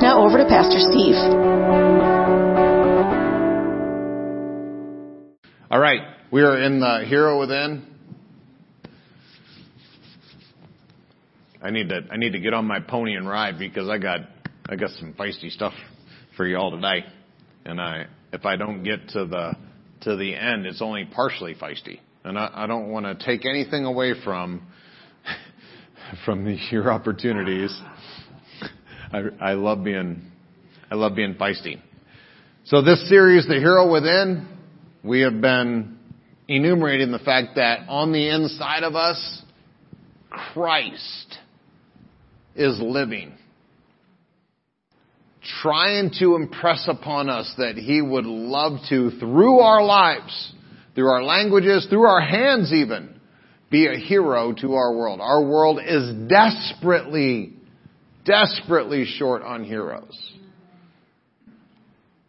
Now over to Pastor Steve. All right, we are in the Hero Within. I need to I need to get on my pony and ride because I got I got some feisty stuff for you all today, and I if I don't get to the to the end, it's only partially feisty. And I, I don't want to take anything away from from the, your opportunities. I, I love being I love being feisty. So this series, The Hero Within, we have been enumerating the fact that on the inside of us, Christ is living trying to impress upon us that He would love to, through our lives, through our languages, through our hands even, be a hero to our world. Our world is desperately, desperately short on heroes.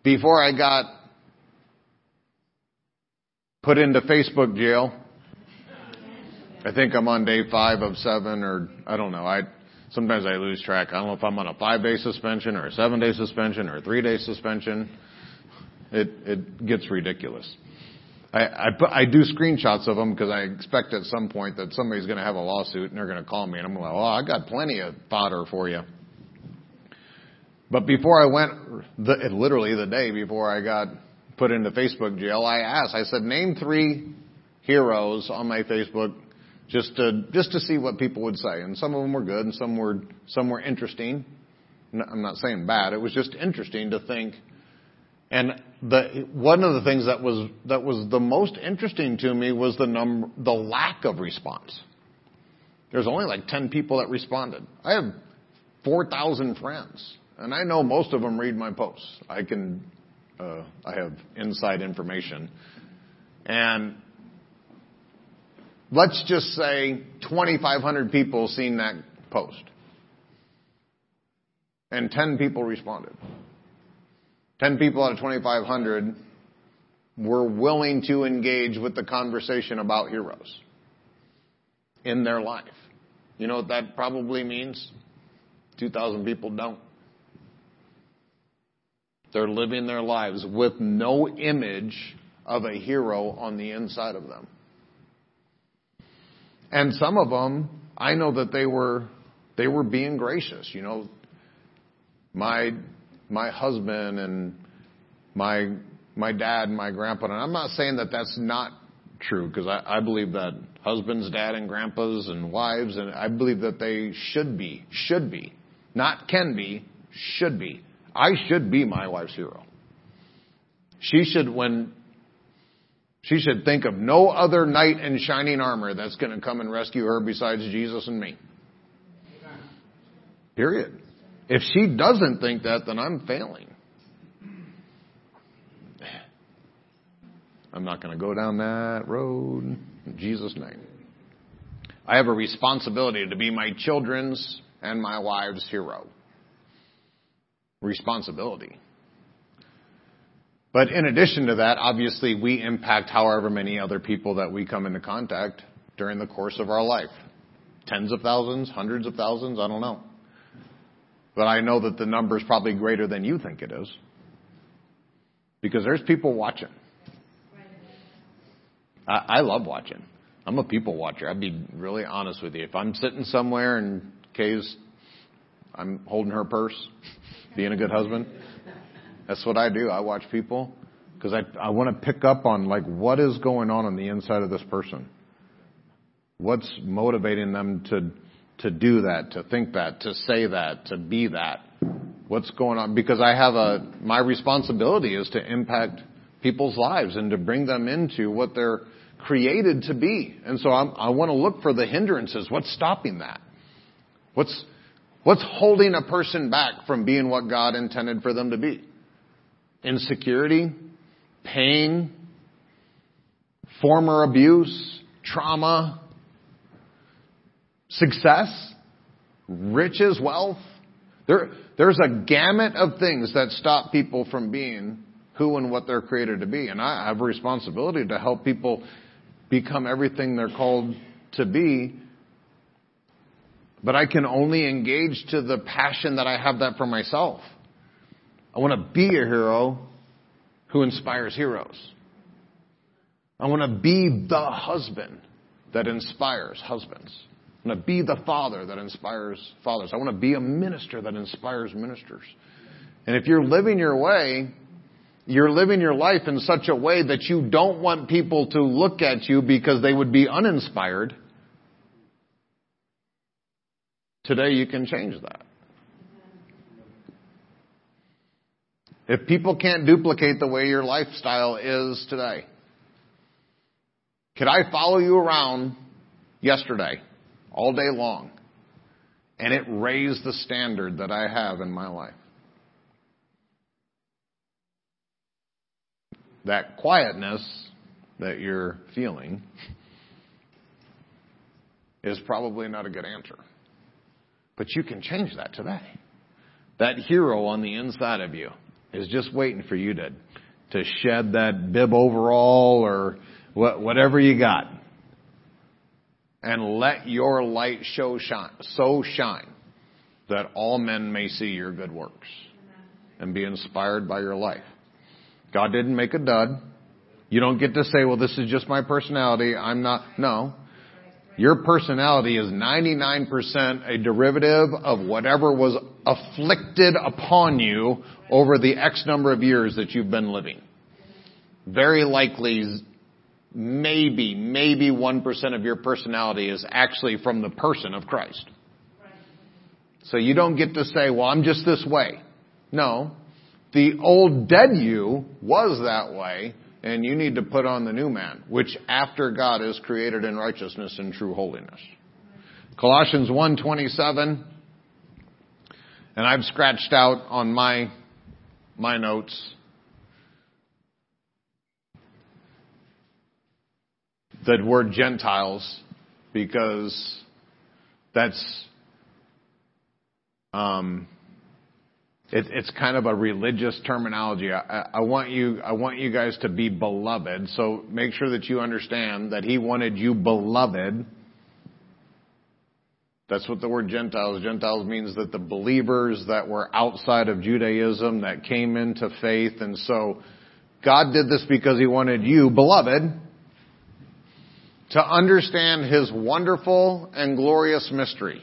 Before I got put into Facebook jail, I think I'm on day five of seven or I don't know. I Sometimes I lose track. I don't know if I'm on a five day suspension or a seven day suspension or a three day suspension. It, it gets ridiculous. I, I, I do screenshots of them because I expect at some point that somebody's going to have a lawsuit and they're going to call me and I'm like, oh, I got plenty of fodder for you. But before I went, the, literally the day before I got put into Facebook jail, I asked, I said, name three heroes on my Facebook just to just to see what people would say. And some of them were good, and some were some were interesting. I'm not saying bad. It was just interesting to think. And the one of the things that was that was the most interesting to me was the number the lack of response. There's only like 10 people that responded. I have 4,000 friends, and I know most of them read my posts. I can uh, I have inside information, and Let's just say 2,500 people seen that post. And 10 people responded. 10 people out of 2,500 were willing to engage with the conversation about heroes in their life. You know what that probably means? 2,000 people don't. They're living their lives with no image of a hero on the inside of them. And some of them, I know that they were, they were being gracious. You know, my, my husband and my, my dad and my grandpa, and I'm not saying that that's not true because I, I believe that husbands, dad, and grandpas and wives, and I believe that they should be, should be, not can be, should be. I should be my wife's hero. She should, when she should think of no other knight in shining armor that's going to come and rescue her besides Jesus and me. Period. If she doesn't think that, then I'm failing. I'm not going to go down that road in Jesus' name. I have a responsibility to be my children's and my wife's hero. Responsibility. But in addition to that, obviously we impact however many other people that we come into contact during the course of our life. Tens of thousands, hundreds of thousands, I don't know. But I know that the number is probably greater than you think it is. Because there's people watching. I, I love watching. I'm a people watcher. I'd be really honest with you. If I'm sitting somewhere and Kay's, I'm holding her purse, being a good husband, that's what I do. I watch people because I, I want to pick up on like what is going on on the inside of this person. What's motivating them to, to do that, to think that, to say that, to be that? What's going on? Because I have a, my responsibility is to impact people's lives and to bring them into what they're created to be. And so I'm, I want to look for the hindrances. What's stopping that? What's, what's holding a person back from being what God intended for them to be? insecurity, pain, former abuse, trauma, success, riches, wealth. There, there's a gamut of things that stop people from being who and what they're created to be. And I have a responsibility to help people become everything they're called to be. But I can only engage to the passion that I have that for myself. I want to be a hero who inspires heroes. I want to be the husband that inspires husbands. Want to be the father that inspires fathers. I want to be a minister that inspires ministers. And if you're living your way, you're living your life in such a way that you don't want people to look at you because they would be uninspired. Today you can change that. If people can't duplicate the way your lifestyle is today, could I follow you around yesterday, all day long, and it raised the standard that I have in my life? That quietness that you're feeling is probably not a good answer. But you can change that today. That hero on the inside of you is just waiting for you to, to shed that bib overall or what, whatever you got. And let your light show shine, so shine that all men may see your good works and be inspired by your life. God didn't make a dud. You don't get to say, well, this is just my personality. I'm not. No. Your personality is 99% a derivative of whatever was afflicted upon you over the X number of years that you've been living. Very likely, maybe, maybe 1% of your personality is actually from the person of Christ. So you don't get to say, well, I'm just this way. No. The old dead you was that way, and you need to put on the new man, which after God is created in righteousness and true holiness. Colossians 1:27 and I've scratched out on my my notes that word Gentiles because that's um, it, it's kind of a religious terminology. I, I, want you, I want you guys to be beloved. So make sure that you understand that He wanted you beloved. That's what the word Gentiles. Gentiles means that the believers that were outside of Judaism that came into faith. And so God did this because He wanted you, beloved, to understand His wonderful and glorious mystery.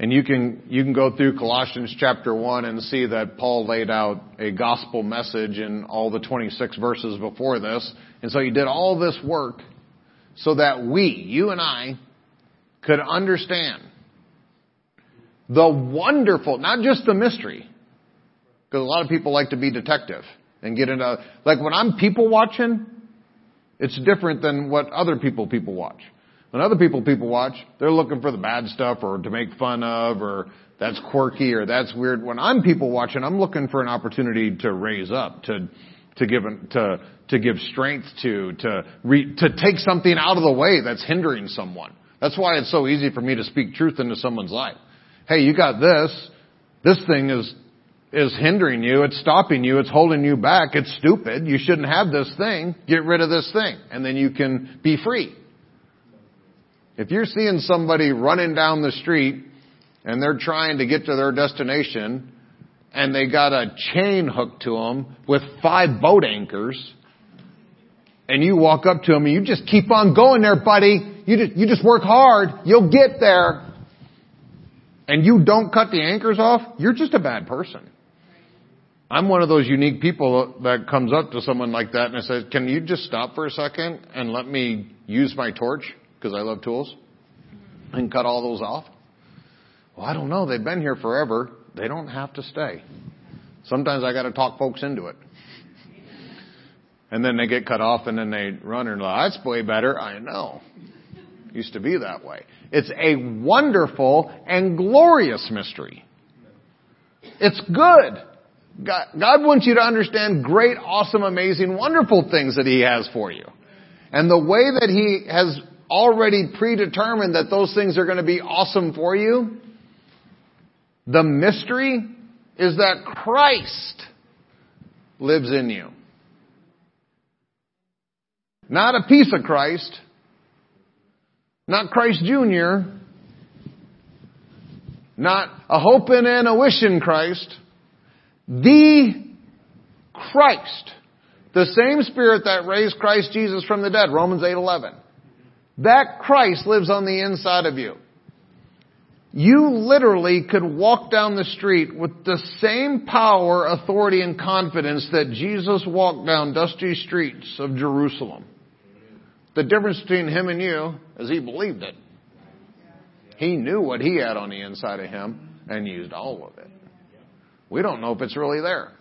And you can, you can go through Colossians chapter 1 and see that Paul laid out a gospel message in all the 26 verses before this. And so he did all this work so that we, you and I, could understand the wonderful, not just the mystery, because a lot of people like to be detective and get into, like when I'm people watching, it's different than what other people people watch. When other people people watch, they're looking for the bad stuff or to make fun of or that's quirky or that's weird. When I'm people watching, I'm looking for an opportunity to raise up, to to give to to give strength to, to re, to take something out of the way that's hindering someone. That's why it's so easy for me to speak truth into someone's life. Hey, you got this. This thing is is hindering you. It's stopping you. It's holding you back. It's stupid. You shouldn't have this thing. Get rid of this thing, and then you can be free. If you're seeing somebody running down the street and they're trying to get to their destination and they got a chain hooked to them with five boat anchors and you walk up to them and you just keep on going there, buddy. You just, you just work hard. You'll get there. And you don't cut the anchors off, you're just a bad person. I'm one of those unique people that comes up to someone like that and says, can you just stop for a second and let me use my torch? because I love tools and cut all those off? Well, I don't know. They've been here forever. They don't have to stay. Sometimes I got to talk folks into it. And then they get cut off and then they run and that's way better. I know. Used to be that way. It's a wonderful and glorious mystery. It's good. God, God wants you to understand great, awesome, amazing, wonderful things that He has for you. And the way that He has already predetermined that those things are going to be awesome for you, the mystery is that Christ lives in you. Not a piece of Christ, not Christ Jr., not a hoping and a wishing Christ, the Christ. The same Spirit that raised Christ Jesus from the dead, Romans 8:11. That Christ lives on the inside of you. You literally could walk down the street with the same power, authority, and confidence that Jesus walked down dusty streets of Jerusalem. The difference between him and you is he believed it. He knew what he had on the inside of him and used all of it. We don't know if it's really there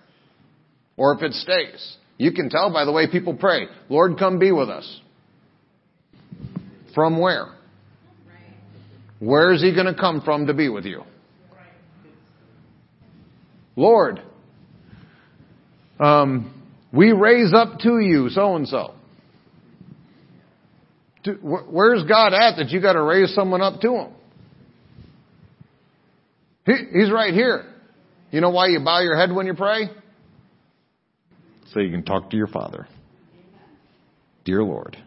or if it stays. You can tell by the way people pray, Lord, come be with us. From where? Where is he going to come from to be with you? Lord, um, we raise up to you so and so. Where's God at that you got to raise someone up to him? He, he's right here. You know why you bow your head when you pray? So you can talk to your Father. Dear Lord.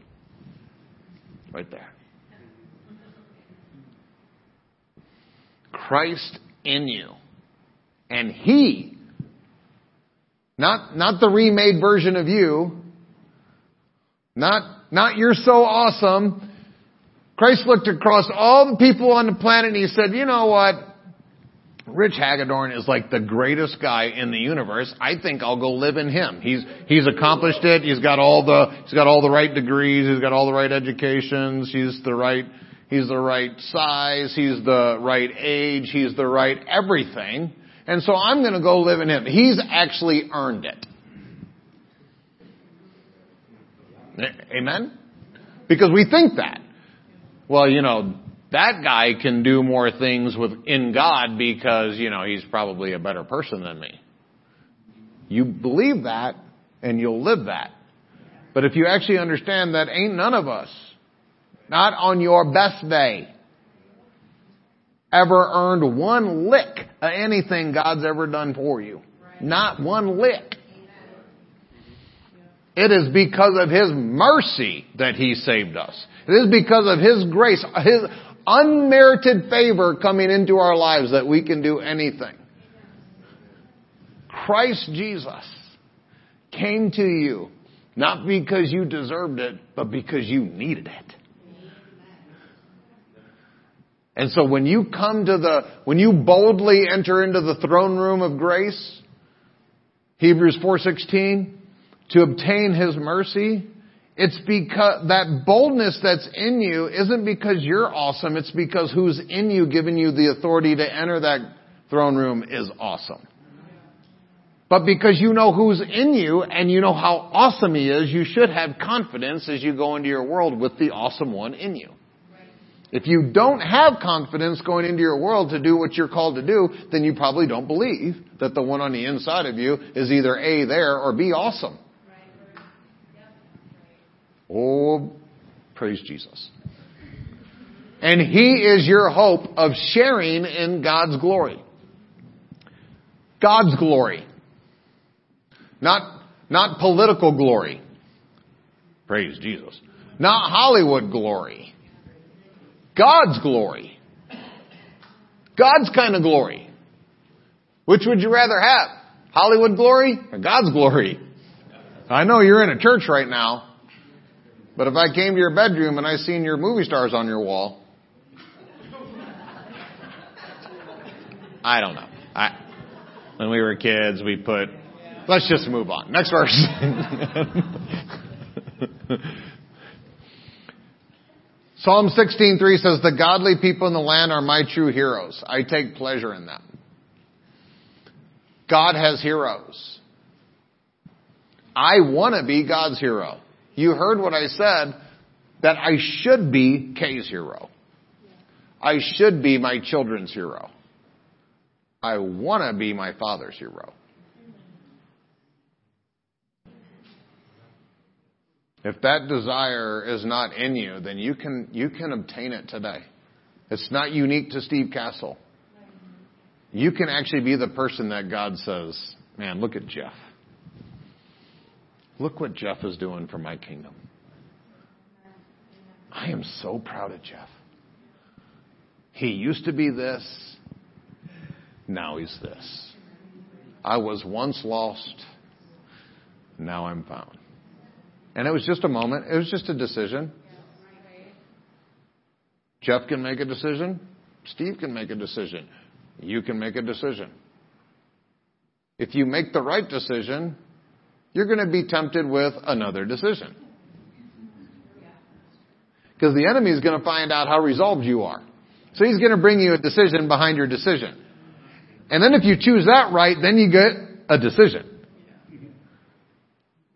Right there. Christ in you. And He, not, not the remade version of you, not, not you're so awesome. Christ looked across all the people on the planet and He said, you know what? Rich Hagedorn is like the greatest guy in the universe. I think I'll go live in him. He's he's accomplished it. He's got all the he's got all the right degrees. He's got all the right educations. He's the right he's the right size. He's the right age. He's the right everything. And so I'm going to go live in him. He's actually earned it. Amen? Because we think that. Well, you know, that guy can do more things within God because, you know, he's probably a better person than me. You believe that and you'll live that. But if you actually understand that ain't none of us, not on your best day, ever earned one lick of anything God's ever done for you. Not one lick. It is because of His mercy that He saved us. It is because of His grace, His unmerited favor coming into our lives that we can do anything. Christ Jesus came to you not because you deserved it, but because you needed it. And so when you come to the, when you boldly enter into the throne room of grace, Hebrews 4:16, to obtain his mercy, it's because that boldness that's in you isn't because you're awesome, it's because who's in you giving you the authority to enter that throne room is awesome. But because you know who's in you and you know how awesome he is, you should have confidence as you go into your world with the awesome one in you. If you don't have confidence going into your world to do what you're called to do, then you probably don't believe that the one on the inside of you is either A there or B awesome. Oh, praise Jesus. And He is your hope of sharing in God's glory. God's glory. Not, not political glory. Praise Jesus. Not Hollywood glory. God's glory. God's kind of glory. Which would you rather have? Hollywood glory or God's glory? I know you're in a church right now but if I came to your bedroom and I seen your movie stars on your wall, I don't know. I, when we were kids, we put, let's just move on. Next verse. Psalm 16:3 says, "The godly people in the land are my true heroes. I take pleasure in them." God has heroes. I want to be God's hero. You heard what I said that I should be Kay hero. I should be my children's hero. I want to be my father's hero. If that desire is not in you, then you can, you can obtain it today. It's not unique to Steve Castle. You can actually be the person that God says, man, look at Jeff. Look what Jeff is doing for my kingdom. I am so proud of Jeff. He used to be this. Now he's this. I was once lost. Now I'm found. And it was just a moment. It was just a decision. Jeff can make a decision. Steve can make a decision. You can make a decision. If you make the right decision, you're going to be tempted with another decision. Because the enemy is going to find out how resolved you are. So he's going to bring you a decision behind your decision. And then if you choose that right, then you get a decision.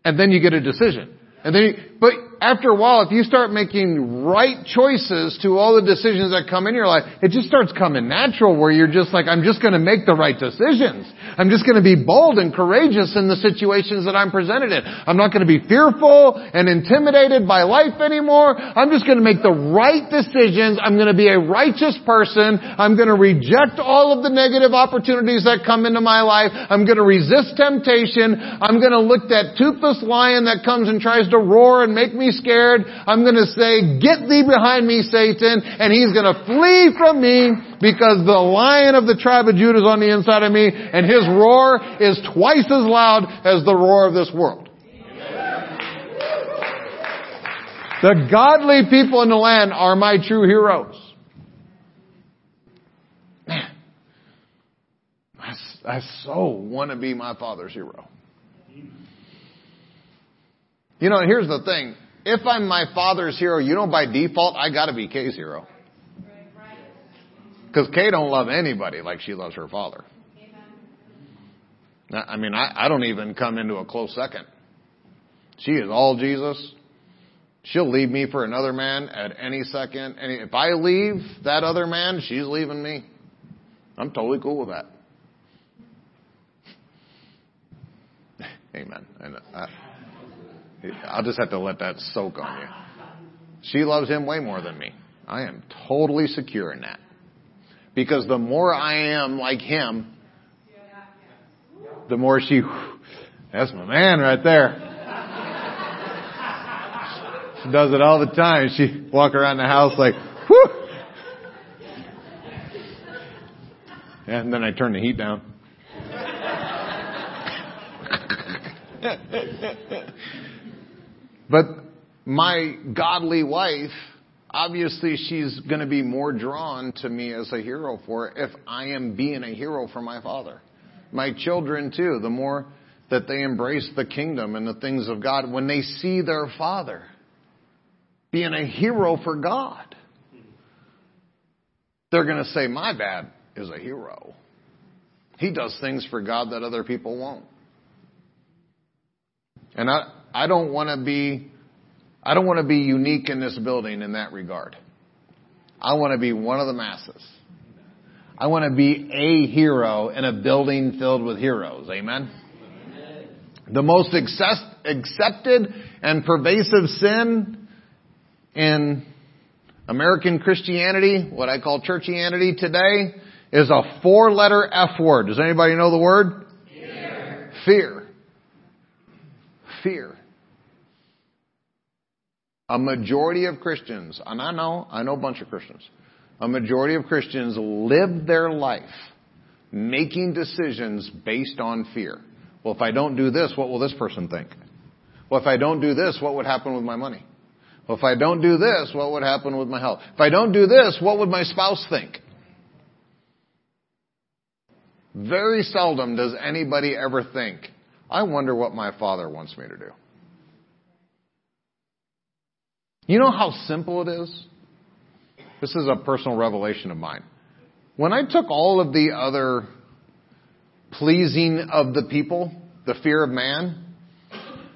And then you get a decision. And then you, but after a while, if you start making right choices to all the decisions that come in your life, it just starts coming natural where you're just like, I'm just going to make the right decisions. I'm just going to be bold and courageous in the situations that I'm presented in. I'm not going to be fearful and intimidated by life anymore. I'm just going to make the right decisions. I'm going to be a righteous person. I'm going to reject all of the negative opportunities that come into my life. I'm going to resist temptation. I'm going to look that toothless lion that comes and tries to roar and make me scared, I'm going to say, get thee behind me, Satan, and he's going to flee from me because the lion of the tribe of Judah is on the inside of me and his roar is twice as loud as the roar of this world. The godly people in the land are my true heroes. Man, I, I so want to be my father's hero. You know, here's the thing if I'm my father's hero, you know by default I got to be Kay's hero. Because Kay don't love anybody like she loves her father. I mean, I, I don't even come into a close second. She is all Jesus. She'll leave me for another man at any second. Any, if I leave that other man, she's leaving me. I'm totally cool with that. Amen. And I, I'll just have to let that soak on you. She loves him way more than me. I am totally secure in that. Because the more I am like him, the more she, that's my man right there. She does it all the time. She walk around the house like, whew. And then I turn the heat down. But my godly wife, obviously she's going to be more drawn to me as a hero for if I am being a hero for my father. My children too, the more that they embrace the kingdom and the things of God, when they see their father being a hero for God, they're going to say, my dad is a hero. He does things for God that other people won't. And I, I don't want to be, I don't want to be unique in this building in that regard. I want to be one of the masses. I want to be a hero in a building filled with heroes. Amen? Amen. The most accepted and pervasive sin in American Christianity, what I call churchianity today, is a four letter F word. Does anybody know the word? Fear. Fear. Fear. A majority of Christians, and I know, I know a bunch of Christians, a majority of Christians live their life making decisions based on fear. Well, if I don't do this, what will this person think? Well, if I don't do this, what would happen with my money? Well, if I don't do this, what would happen with my health? If I don't do this, what would my spouse think? Very seldom does anybody ever think, I wonder what my father wants me to do. You know how simple it is? This is a personal revelation of mine. When I took all of the other pleasing of the people, the fear of man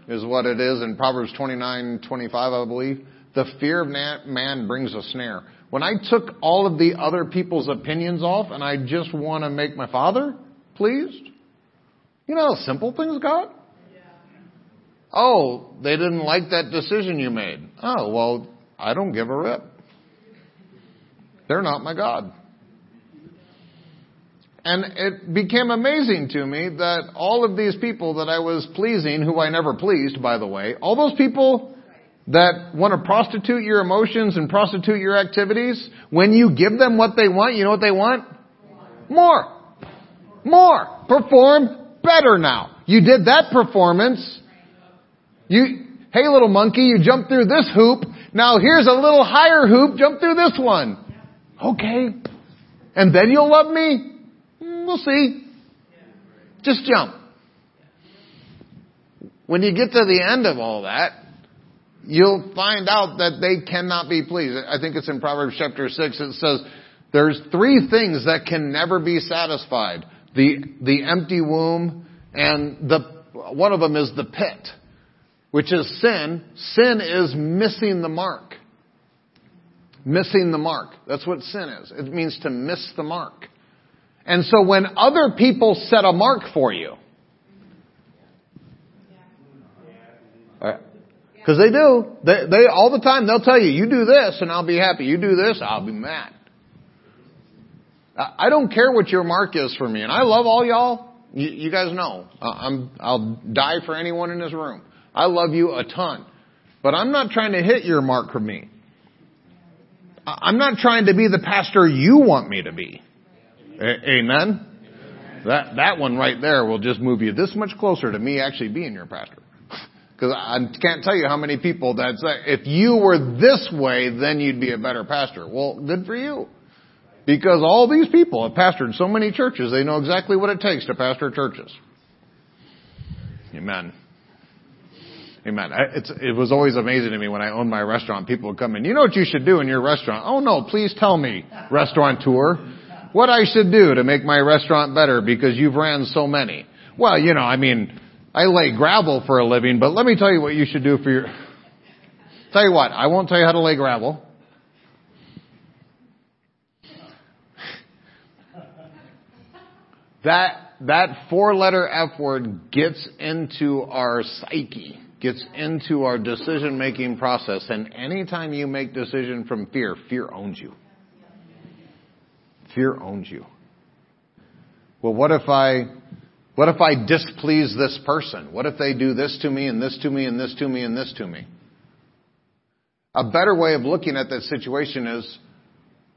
is what it is in Proverbs 29, 25, I believe. The fear of man brings a snare. When I took all of the other people's opinions off and I just want to make my father pleased, you know how simple things got? Oh, they didn't like that decision you made. Oh, well, I don't give a rip. They're not my God. And it became amazing to me that all of these people that I was pleasing, who I never pleased, by the way, all those people that want to prostitute your emotions and prostitute your activities, when you give them what they want, you know what they want? More. More. Perform better now. You did that performance. You, hey little monkey, you jumped through this hoop. Now here's a little higher hoop, jump through this one. Okay. And then you'll love me? Mm, we'll see. Just jump. When you get to the end of all that, you'll find out that they cannot be pleased. I think it's in Proverbs chapter 6. It says, there's three things that can never be satisfied. The, the empty womb and the, one of them is the pit, which is sin. Sin is missing the mark. Missing the mark. That's what sin is. It means to miss the mark. And so when other people set a mark for you, because they do, they, they all the time they'll tell you, you do this and I'll be happy. You do this, I'll be mad. I don't care what your mark is for me, and I love all y'all. You, you guys know, I'm, I'll die for anyone in this room. I love you a ton, but I'm not trying to hit your mark for me. I'm not trying to be the pastor you want me to be. A- amen? That, that one right there will just move you this much closer to me actually being your pastor. Because I can't tell you how many people that say, if you were this way, then you'd be a better pastor. Well, good for you. Because all these people have pastored so many churches, they know exactly what it takes to pastor churches. Amen. Amen. It's, it was always amazing to me when I owned my restaurant. People would come in. You know what you should do in your restaurant? Oh no, please tell me, restaurateur, what I should do to make my restaurant better because you've ran so many. Well, you know, I mean, I lay gravel for a living, but let me tell you what you should do for your. Tell you what, I won't tell you how to lay gravel. That that four letter F word gets into our psyche gets into our decision making process. And anytime you make decision from fear, fear owns you. Fear owns you. Well, what if I, what if I displease this person? What if they do this to me and this to me and this to me and this to me? A better way of looking at that situation is,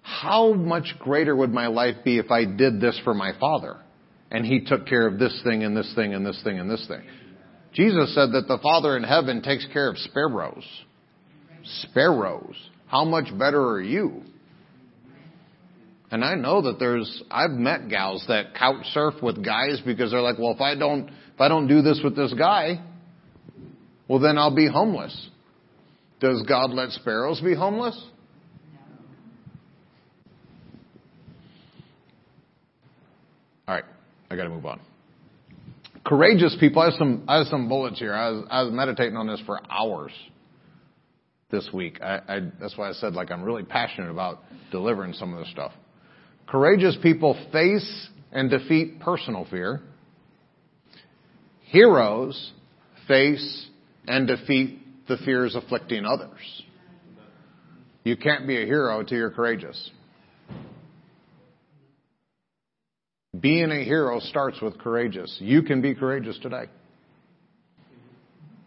how much greater would my life be if I did this for my father? And he took care of this thing and this thing and this thing and this thing. Jesus said that the Father in heaven takes care of sparrows. Sparrows. How much better are you? And I know that there's, I've met gals that couch surf with guys because they're like, well, if I don't, if I don't do this with this guy, well, then I'll be homeless. Does God let sparrows be homeless? All right, I got to move on courageous people. I have some, I have some bullets here. I was, I was meditating on this for hours this week. I, I, that's why I said like I'm really passionate about delivering some of this stuff. Courageous people face and defeat personal fear. Heroes face and defeat the fears afflicting others. You can't be a hero until you're courageous. Being a hero starts with courageous. You can be courageous today.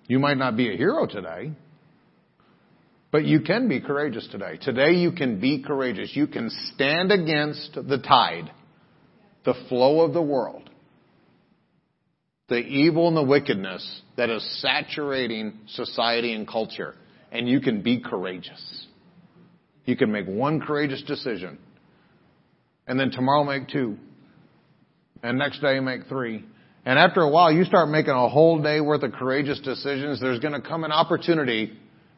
You might not be a hero today, but you can be courageous today. Today you can be courageous. You can stand against the tide, the flow of the world, the evil and the wickedness that is saturating society and culture, and you can be courageous. You can make one courageous decision, and then tomorrow make two, and next day make three. And after a while, you start making a whole day worth of courageous decisions. There's going to come an opportunity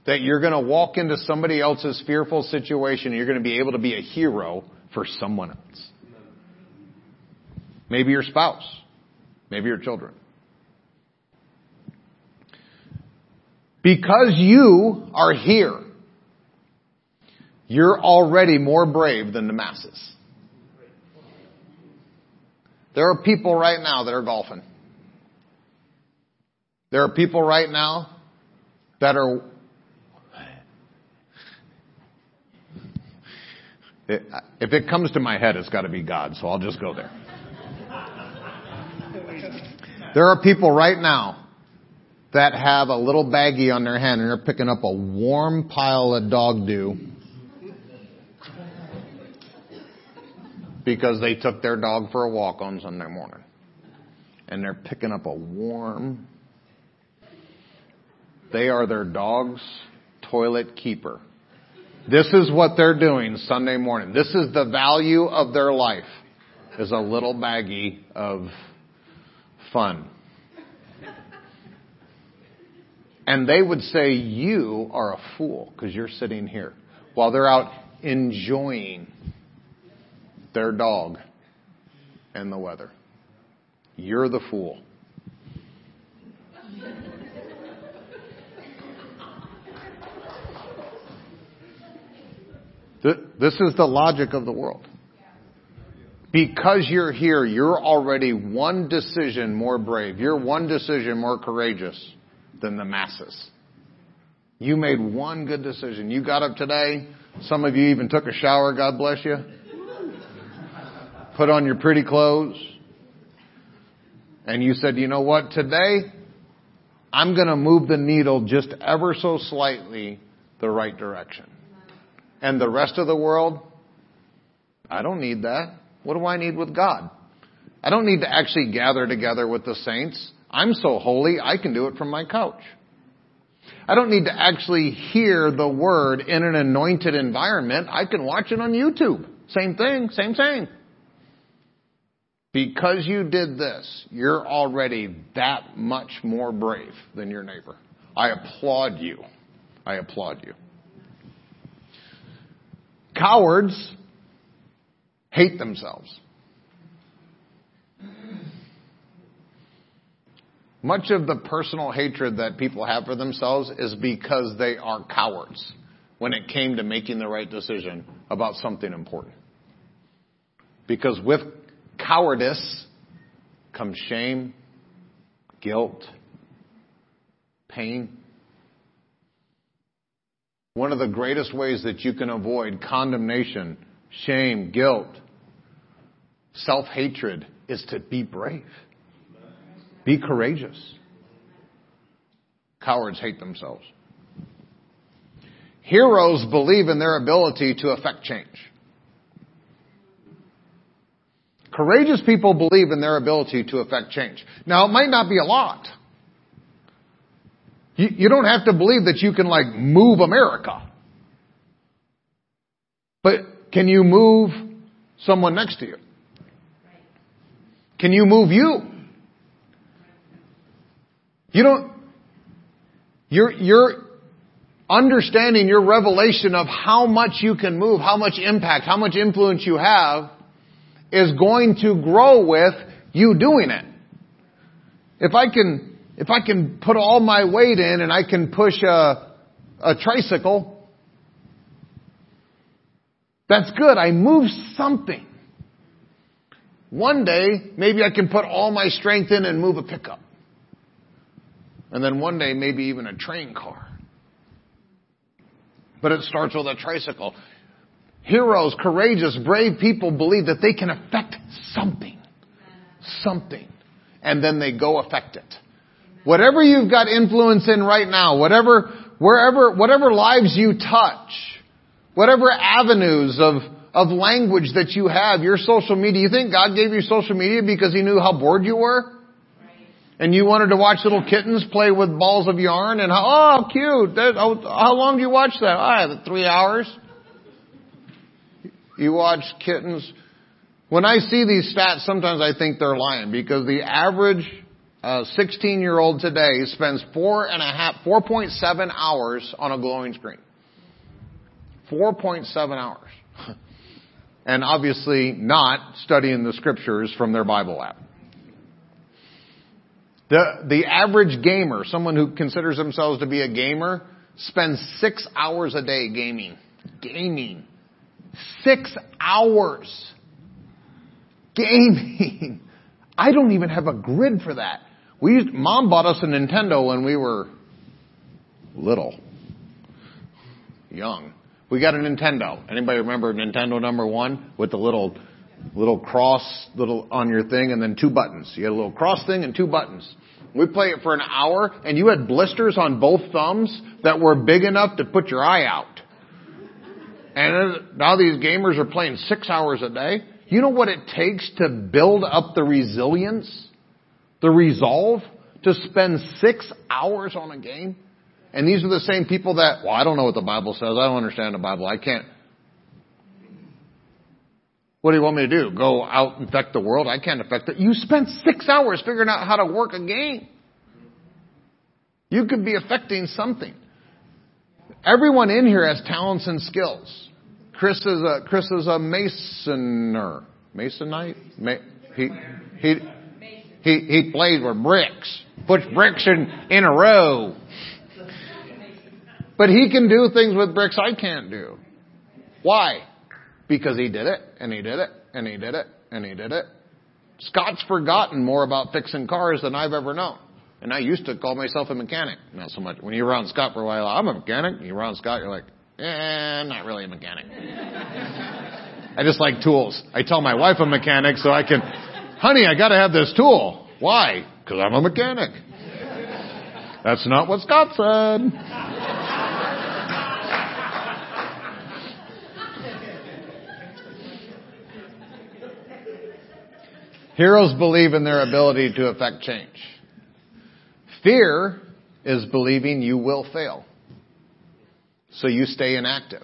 that you're going to walk into somebody else's fearful situation and you're going to be able to be a hero for someone else. Maybe your spouse. Maybe your children. Because you are here, you're already more brave than the masses. There are people right now that are golfing. There are people right now that are if it comes to my head, it's got to be God, so I'll just go there. There are people right now that have a little baggie on their hand and they're picking up a warm pile of dog dew because they took their dog for a walk on Sunday morning. And they're picking up a warm, they are their dog's toilet keeper. This is what they're doing Sunday morning. This is the value of their life is a little baggie of fun. And they would say, you are a fool because you're sitting here while they're out enjoying their dog and the weather. You're the fool. This is the logic of the world. Because you're here, you're already one decision more brave. You're one decision more courageous than the masses. You made one good decision. You got up today. Some of you even took a shower, God bless you. Put on your pretty clothes. And you said, you know what, today I'm going to move the needle just ever so slightly the right direction. And the rest of the world, I don't need that. What do I need with God? I don't need to actually gather together with the saints. I'm so holy, I can do it from my couch. I don't need to actually hear the word in an anointed environment. I can watch it on YouTube. Same thing, same thing. Because you did this, you're already that much more brave than your neighbor. I applaud you. I applaud you. Cowards hate themselves. Much of the personal hatred that people have for themselves is because they are cowards when it came to making the right decision about something important. Because with cowardice comes shame, guilt, pain. One of the greatest ways that you can avoid condemnation, shame, guilt, self-hatred is to be brave. Be courageous. Cowards hate themselves. Heroes believe in their ability to affect change. Courageous people believe in their ability to affect change. Now, it might not be a lot. You, you don't have to believe that you can like move America. But can you move someone next to you? Can you move you? You don't, you're, you're understanding your revelation of how much you can move, how much impact, how much influence you have is going to grow with you doing it. If I can if I can put all my weight in and I can push a, a tricycle, that's good. I move something. One day, maybe I can put all my strength in and move a pickup. And then one day, maybe even a train car. But it starts with a tricycle. Heroes, courageous, brave people believe that they can affect something. Something. And then they go affect it. Whatever you've got influence in right now, whatever, wherever, whatever lives you touch, whatever avenues of, of language that you have, your social media, you think God gave you social media because He knew how bored you were? And you wanted to watch little kittens play with balls of yarn and how, oh, cute. That, oh, how long do you watch that? I Oh, three hours. You watch kittens. When I see these stats, sometimes I think they're lying because the average uh, a 16 year old today spends four and a half, 4.7 hours on a glowing screen. 4.7 hours. and obviously not studying the scriptures from their Bible app. The, the average gamer, someone who considers themselves to be a gamer, spends six hours a day gaming. Gaming. Six hours. Gaming. I don't even have a grid for that. We used, mom bought us a Nintendo when we were little, young. We got a Nintendo. Anybody remember Nintendo number one with the little, little cross little on your thing and then two buttons. You had a little cross thing and two buttons. We play it for an hour and you had blisters on both thumbs that were big enough to put your eye out. And now these gamers are playing six hours a day. You know what it takes to build up the resilience, the resolve to spend six hours on a game? And these are the same people that, well, I don't know what the Bible says. I don't understand the Bible. I can't. What do you want me to do? Go out and affect the world? I can't affect it. You spent six hours figuring out how to work a game. You could be affecting something. Everyone in here has talents and skills. Chris is a Chris is a masoner. Masonite? Ma- he he he he plays with bricks. Puts bricks in in a row. But he can do things with bricks I can't do. Why? Because he did it, and he did it, and he did it, and he did it. Scott's forgotten more about fixing cars than I've ever known. And I used to call myself a mechanic. Not so much. When you're around Scott for a while, I'm a mechanic. You're around Scott, you're like, eh, not really a mechanic. I just like tools. I tell my wife I'm a mechanic so I can, honey, I gotta have this tool. Why? Because I'm a mechanic. That's not what Scott said. Heroes believe in their ability to affect change. Fear is believing you will fail. So you stay inactive.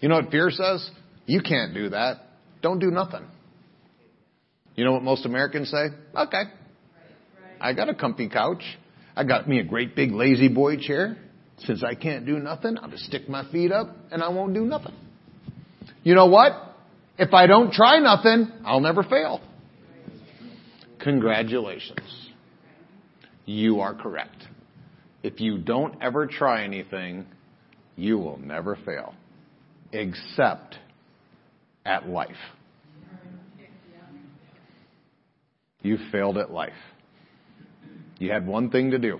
You know what fear says? You can't do that. Don't do nothing. You know what most Americans say? Okay. I got a comfy couch. I got me a great big lazy boy chair. Since I can't do nothing, I'll just stick my feet up and I won't do nothing. You know what? If I don't try nothing, I'll never fail. Congratulations. You are correct. If you don't ever try anything, you will never fail. Except at life. You failed at life. You had one thing to do.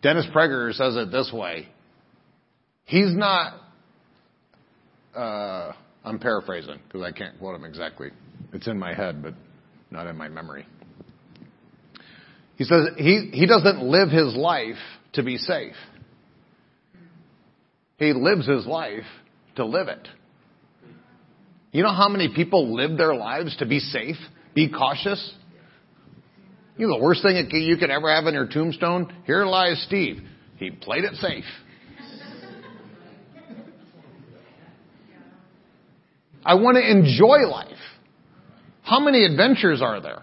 Dennis Prager says it this way. He's not uh, I'm paraphrasing because I can't quote him exactly. It's in my head, but not in my memory. He says he, he doesn't live his life to be safe. He lives his life to live it. You know how many people live their lives to be safe, be cautious? You know the worst thing you could ever have on your tombstone? Here lies Steve. He played it safe. I want to enjoy life. How many adventures are there?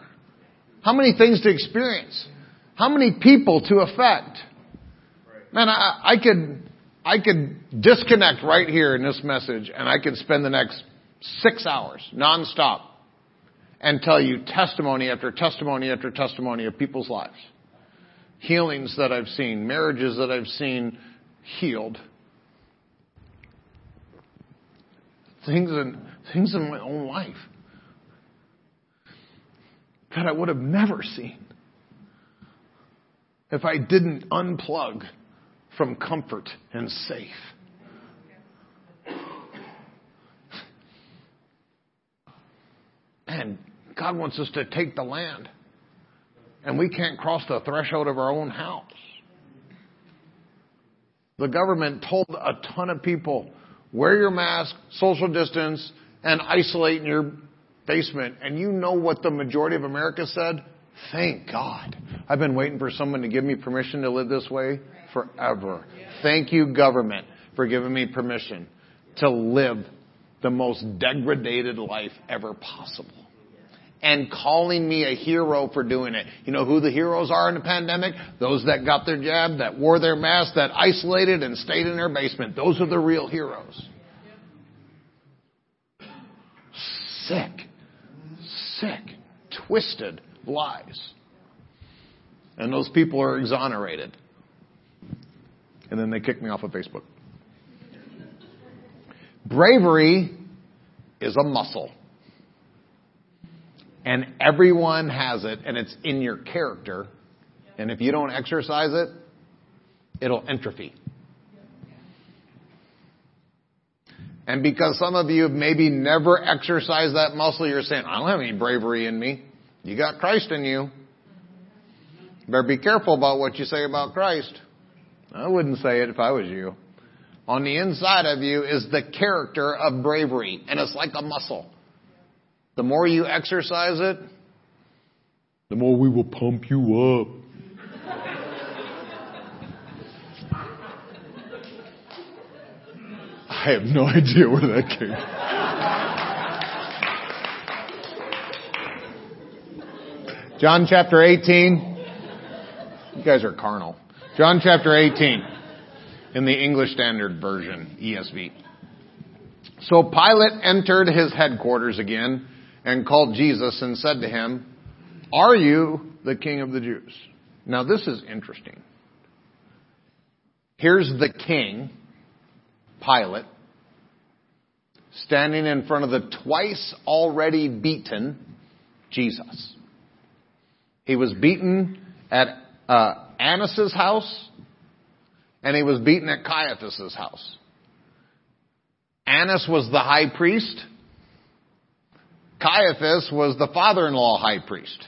How many things to experience? How many people to affect? Man, I, I could, I could disconnect right here in this message and I could spend the next six hours nonstop and tell you testimony after testimony after testimony of people's lives. Healings that I've seen, marriages that I've seen healed. Things in, things in my own life that I would have never seen if I didn't unplug from comfort and safe. And God wants us to take the land. And we can't cross the threshold of our own house. The government told a ton of people, wear your mask, social distance, and isolate in your basement. And you know what the majority of America said? Thank God. I've been waiting for someone to give me permission to live this way forever. Thank you, government, for giving me permission to live the most degraded life ever possible. And calling me a hero for doing it. You know who the heroes are in the pandemic? Those that got their jab, that wore their mask, that isolated and stayed in their basement. Those are the real heroes. sick, sick, twisted lies. And those people are exonerated. And then they kick me off of Facebook. Bravery is a muscle. And everyone has it, and it's in your character. And if you don't exercise it, it'll entropy. And because some of you have maybe never exercised that muscle, you're saying, I don't have any bravery in me. You got Christ in you. Better be careful about what you say about Christ. I wouldn't say it if I was you. On the inside of you is the character of bravery, and it's like a muscle. The more you exercise it, the more we will pump you up. I have no idea where that came from. John chapter 18. You guys are carnal. John chapter 18 in the English Standard Version, ESV. So Pilate entered his headquarters again and called Jesus and said to him, Are you the king of the Jews? Now this is interesting. Here's the king Pilate, standing in front of the twice already beaten Jesus. He was beaten at uh, Annas' house, and he was beaten at Caiaphas' house. Annas was the high priest. Caiaphas was the father-in-law high priest.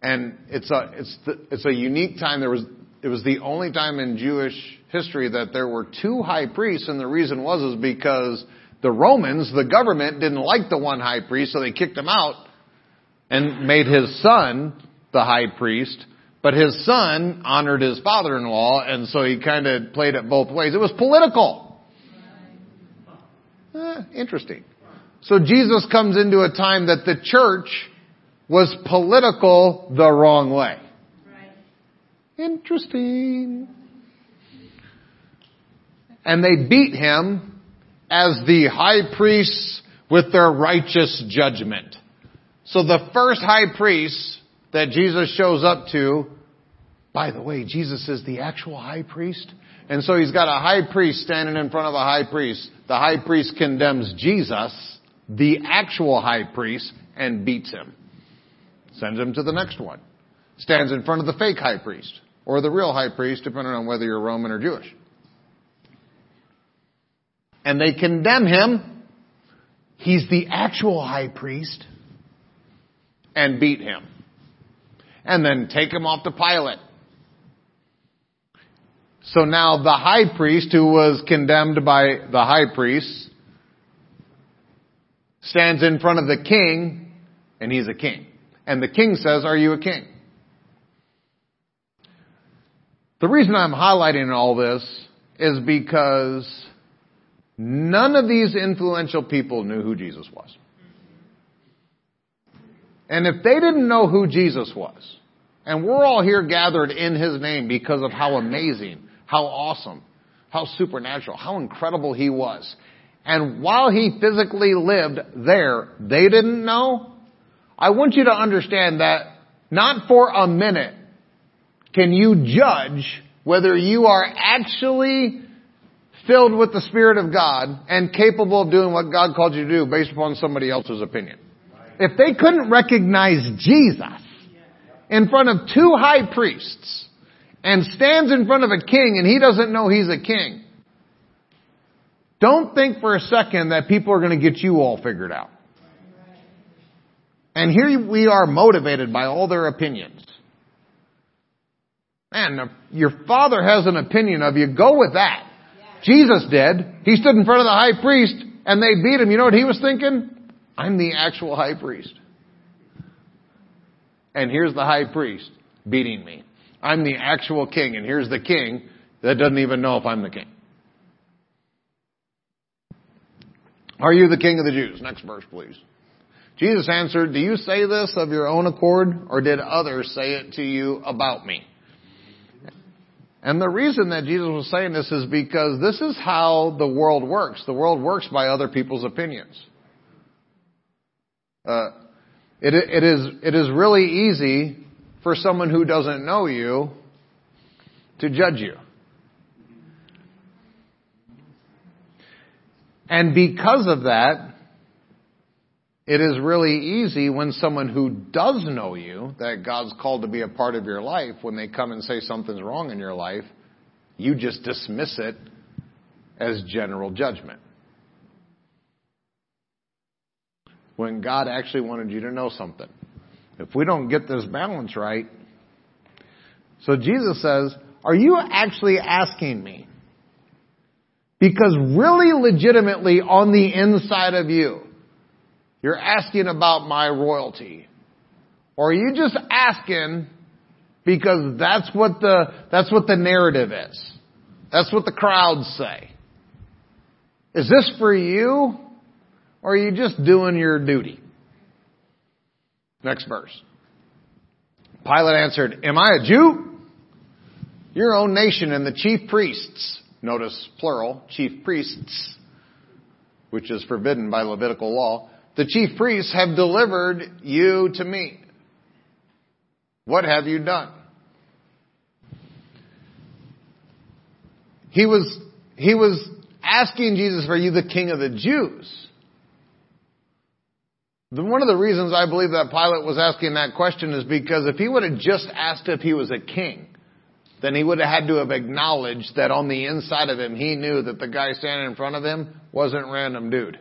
And it's a, it's, the, it's a unique time. There was, it was the only time in Jewish history that there were two high priests, and the reason was is because the Romans, the government, didn't like the one high priest, so they kicked him out and made his son the high priest. But his son honored his father-in-law, and so he kind of played it both ways. It was political. Eh, interesting. So Jesus comes into a time that the church was political the wrong way. Interesting and they beat him as the high priests with their righteous judgment. So the first high priest that Jesus shows up to, by the way, Jesus is the actual high priest. And so he's got a high priest standing in front of a high priest. The high priest condemns Jesus, the actual high priest, and beats him. Sends him to the next one. Stands in front of the fake high priest, or the real high priest, depending on whether you're Roman or Jewish and they condemn him. He's the actual high priest and beat him. And then take him off to Pilate. So now the high priest who was condemned by the high priest stands in front of the king and he's a king. And the king says, are you a king? The reason I'm highlighting all this is because None of these influential people knew who Jesus was. And if they didn't know who Jesus was, and we're all here gathered in His name because of how amazing, how awesome, how supernatural, how incredible He was. And while He physically lived there, they didn't know. I want you to understand that not for a minute can you judge whether you are actually filled with the Spirit of God and capable of doing what God called you to do based upon somebody else's opinion. If they couldn't recognize Jesus in front of two high priests and stands in front of a king and he doesn't know he's a king, don't think for a second that people are going to get you all figured out. And here we are motivated by all their opinions. Man, your father has an opinion of you. Go with that. Jesus did. He stood in front of the high priest and they beat him. You know what he was thinking? I'm the actual high priest. And here's the high priest beating me. I'm the actual king and here's the king that doesn't even know if I'm the king. Are you the king of the Jews? Next verse, please. Jesus answered, Do you say this of your own accord, or did others say it to you about me? And the reason that Jesus was saying this is because this is how the world works. The world works by other people's opinions. Uh, it, it is it is really easy for someone who doesn't know you to judge you. And because of that, it is really easy when someone who does know you, that God's called to be a part of your life, when they come and say something's wrong in your life, you just dismiss it as general judgment. When God actually wanted you to know something. If we don't get this balance right, so Jesus says, are you actually asking me? Because really legitimately on the inside of you, you're asking about my royalty. Or are you just asking because that's what the, that's what the narrative is. That's what the crowds say. Is this for you? Or are you just doing your duty? Next verse. Pilate answered, Am I a Jew? Your own nation and the chief priests, notice plural, chief priests, which is forbidden by Levitical law, the chief priests have delivered you to me. What have you done? He was, he was asking Jesus, are you the king of the Jews? One of the reasons I believe that Pilate was asking that question is because if he would have just asked if he was a king, then he would have had to have acknowledged that on the inside of him, he knew that the guy standing in front of him wasn't random dude.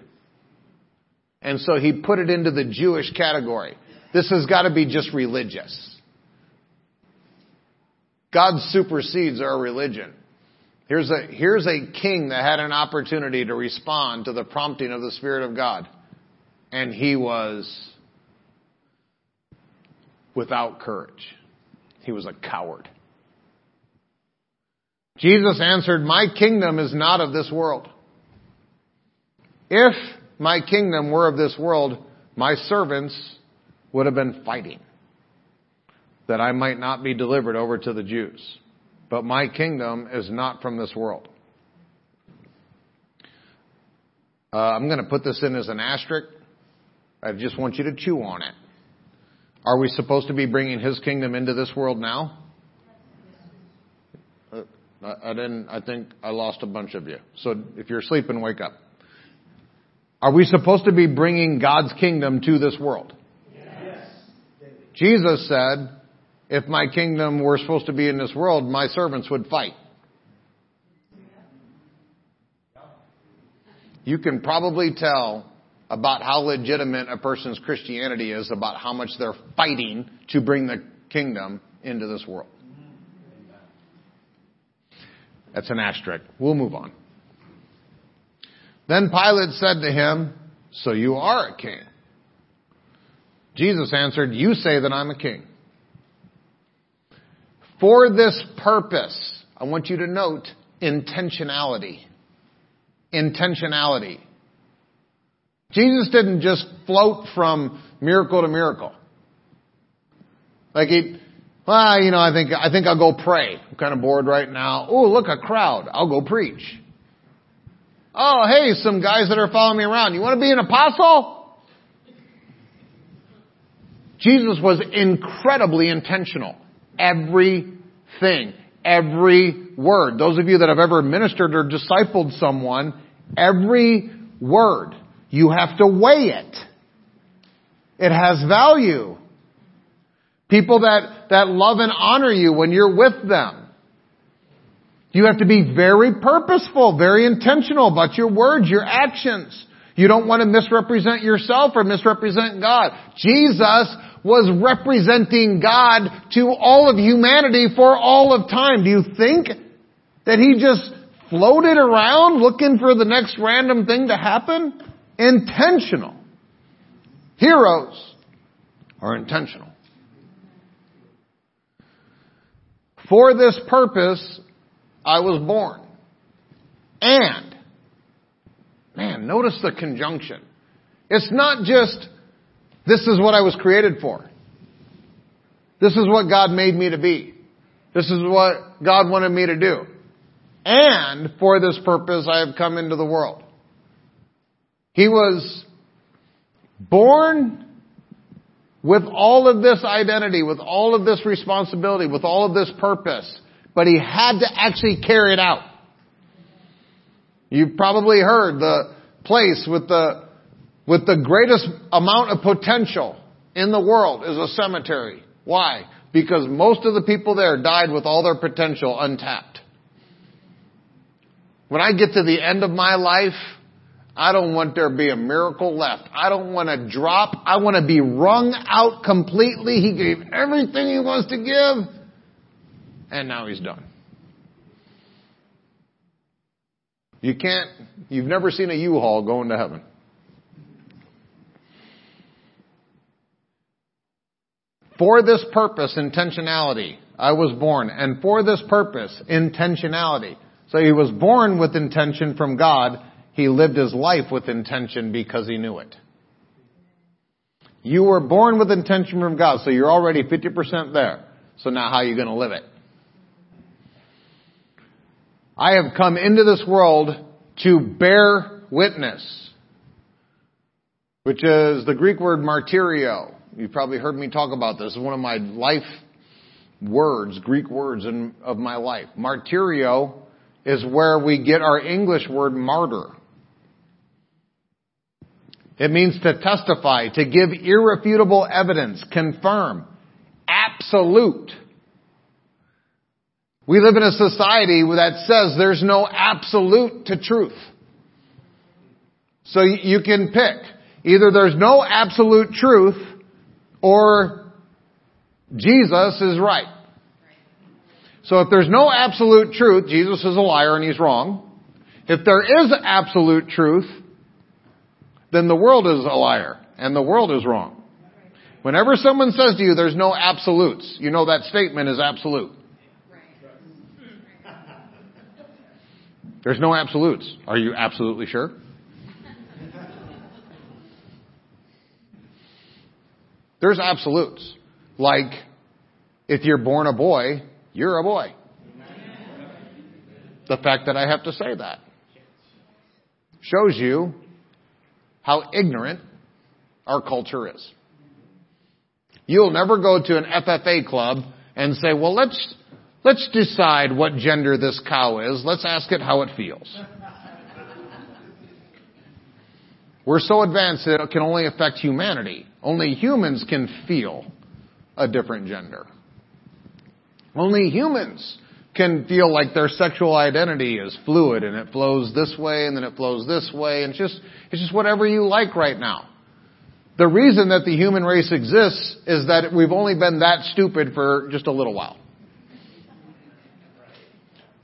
And so he put it into the Jewish category. This has got to be just religious. God supersedes our religion. Here's a, here's a king that had an opportunity to respond to the prompting of the Spirit of God. And he was without courage. He was a coward. Jesus answered, My kingdom is not of this world. If my kingdom were of this world, my servants would have been fighting that I might not be delivered over to the Jews. But my kingdom is not from this world. Uh, I'm going to put this in as an asterisk. I just want you to chew on it. Are we supposed to be bringing His kingdom into this world now? Uh, I didn't. I think I lost a bunch of you. So if you're sleeping, wake up. Are we supposed to be bringing God's kingdom to this world? Yes. Jesus said, if my kingdom were supposed to be in this world, my servants would fight. You can probably tell about how legitimate a person's Christianity is about how much they're fighting to bring the kingdom into this world. That's an asterisk. We'll move on. Then Pilate said to him, So you are a king. Jesus answered, You say that I'm a king. For this purpose, I want you to note intentionality. Intentionality. Jesus didn't just float from miracle to miracle. Like he, well, you know, I think, I think I'll go pray. I'm kind of bored right now. Oh, look, a crowd. I'll go preach. Oh, hey, some guys that are following me around. You want to be an apostle? Jesus was incredibly intentional. Everything. Every word. Those of you that have ever ministered or discipled someone, every word. You have to weigh it. It has value. People that, that love and honor you when you're with them. You have to be very purposeful, very intentional about your words, your actions. You don't want to misrepresent yourself or misrepresent God. Jesus was representing God to all of humanity for all of time. Do you think that he just floated around looking for the next random thing to happen? Intentional. Heroes are intentional. For this purpose, I was born. And, man, notice the conjunction. It's not just, this is what I was created for. This is what God made me to be. This is what God wanted me to do. And for this purpose I have come into the world. He was born with all of this identity, with all of this responsibility, with all of this purpose but he had to actually carry it out. You've probably heard the place with the with the greatest amount of potential in the world is a cemetery. Why? Because most of the people there died with all their potential untapped. When I get to the end of my life, I don't want there to be a miracle left. I don't want to drop. I want to be wrung out completely. He gave everything he wants to give, and now he's done. You can't, you've never seen a U-Haul going to heaven. For this purpose, intentionality, I was born. And for this purpose, intentionality. So he was born with intention from God. He lived his life with intention because he knew it. You were born with intention from God, so you're already 50% there. So now how are you going to live it? I have come into this world to bear witness, which is the Greek word martyrio. You've probably heard me talk about this. It's one of my life words, Greek words in, of my life. Martyrio is where we get our English word martyr. It means to testify, to give irrefutable evidence, confirm, absolute. We live in a society that says there's no absolute to truth. So you can pick. Either there's no absolute truth or Jesus is right. So if there's no absolute truth, Jesus is a liar and he's wrong. If there is absolute truth, then the world is a liar and the world is wrong. Whenever someone says to you there's no absolutes, you know that statement is absolute. There's no absolutes. Are you absolutely sure? There's absolutes. Like, if you're born a boy, you're a boy. The fact that I have to say that shows you how ignorant our culture is. You'll never go to an FFA club and say, well, let's, let's decide what gender this cow is. Let's ask it how it feels. We're so advanced that it can only affect humanity. Only humans can feel a different gender. Only humans can feel like their sexual identity is fluid and it flows this way and then it flows this way and it's just, it's just whatever you like right now. The reason that the human race exists is that we've only been that stupid for just a little while.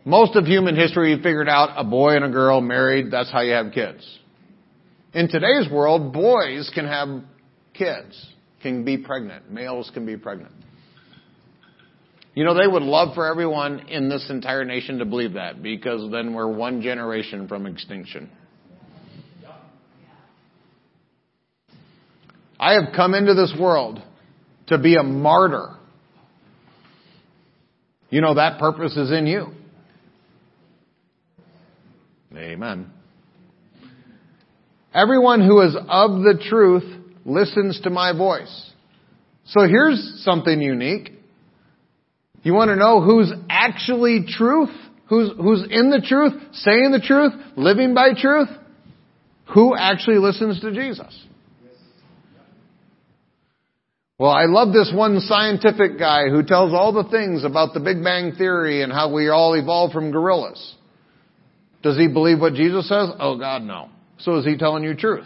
Most of human history you figured out a boy and a girl married, that's how you have kids. In today's world, boys can have kids, can be pregnant. Males can be pregnant. You know, they would love for everyone in this entire nation to believe that because then we're one generation from extinction. I have come into this world to be a martyr. You know, that purpose is in you. Amen. Everyone who is of the truth listens to my voice. So here's something unique. You want to know who's actually truth? Who's, who's in the truth, saying the truth, living by truth? Who actually listens to Jesus? Well, I love this one scientific guy who tells all the things about the Big Bang Theory and how we all evolved from gorillas. Does he believe what Jesus says? Oh God, no. So is he telling you truth?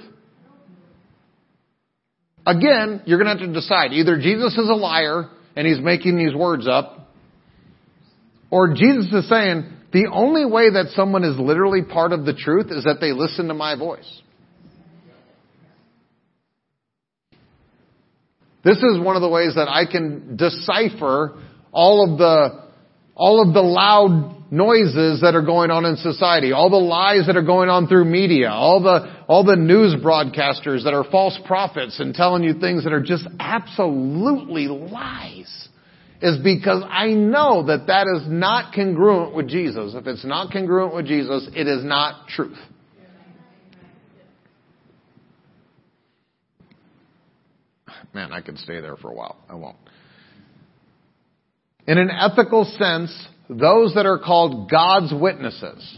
Again, you're going to have to decide. Either Jesus is a liar and he's making these words up, or Jesus is saying, the only way that someone is literally part of the truth is that they listen to my voice. This is one of the ways that I can decipher all of the, all of the loud noises that are going on in society, all the lies that are going on through media, all the, all the news broadcasters that are false prophets and telling you things that are just absolutely lies is because I know that that is not congruent with Jesus. If it's not congruent with Jesus, it is not truth. Man, I could stay there for a while. I won't. In an ethical sense, those that are called God's witnesses,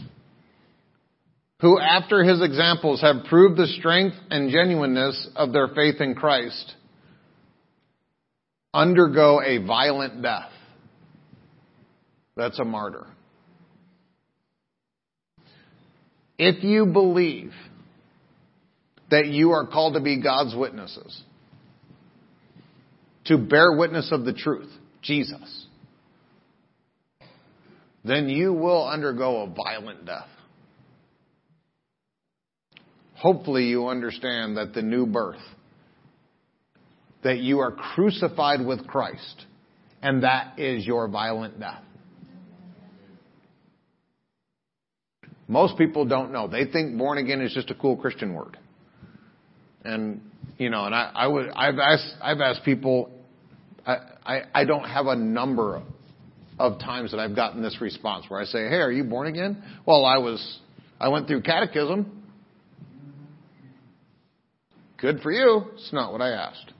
who after his examples have proved the strength and genuineness of their faith in Christ, undergo a violent death. That's a martyr. If you believe that you are called to be God's witnesses, to bear witness of the truth, Jesus, then you will undergo a violent death. Hopefully you understand that the new birth, that you are crucified with Christ, and that is your violent death. Most people don't know. They think born again is just a cool Christian word. And, you know, and I, I would, I've asked, I've asked people, I, I, I don't have a number of times that I've gotten this response where I say, hey, are you born again? Well, I was, I went through catechism. Good for you. It's not what I asked.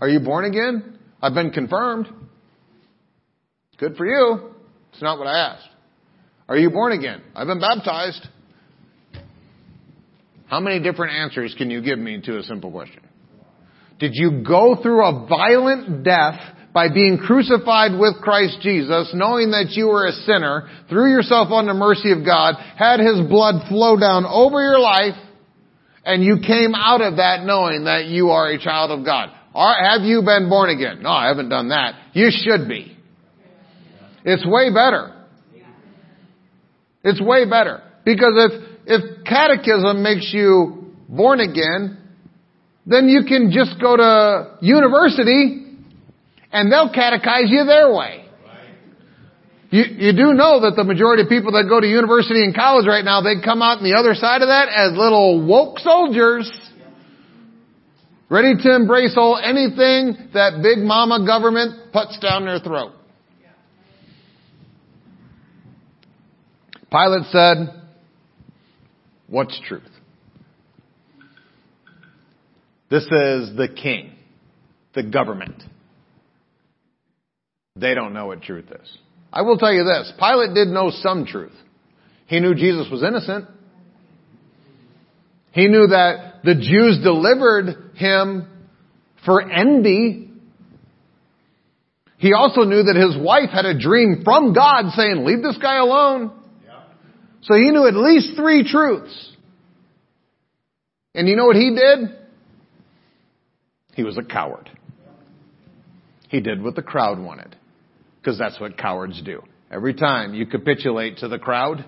Are you born again? I've been confirmed. Good for you. It's not what I asked. Are you born again? I've been baptized. How many different answers can you give me to a simple question? Did you go through a violent death by being crucified with Christ Jesus, knowing that you were a sinner, threw yourself on the mercy of God, had His blood flow down over your life, and you came out of that knowing that you are a child of God? Or have you been born again? No, I haven't done that. You should be. It's way better. It's way better. Because if, if catechism makes you born again, then you can just go to university and they'll catechize you their way. You, you do know that the majority of people that go to university and college right now, they come out on the other side of that as little woke soldiers. Ready to embrace all anything that big mama government puts down their throat. Pilate said, What's truth? This is the king, the government. They don't know what truth is. I will tell you this Pilate did know some truth. He knew Jesus was innocent. He knew that the Jews delivered him for envy. He also knew that his wife had a dream from God saying, leave this guy alone. So he knew at least three truths. And you know what he did? He was a coward. He did what the crowd wanted. Because that's what cowards do. Every time you capitulate to the crowd,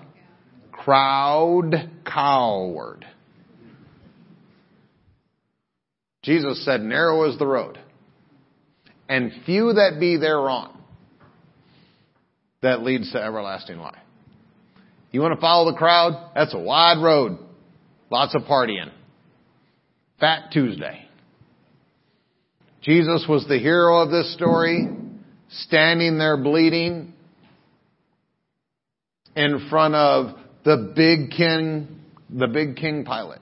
crowd coward. Jesus said, narrow is the road, and few that be thereon that leads to everlasting life. You want to follow the crowd? That's a wide road. Lots of partying. Fat Tuesday. Jesus was the hero of this story, standing there bleeding in front of the big king, the big king Pilate.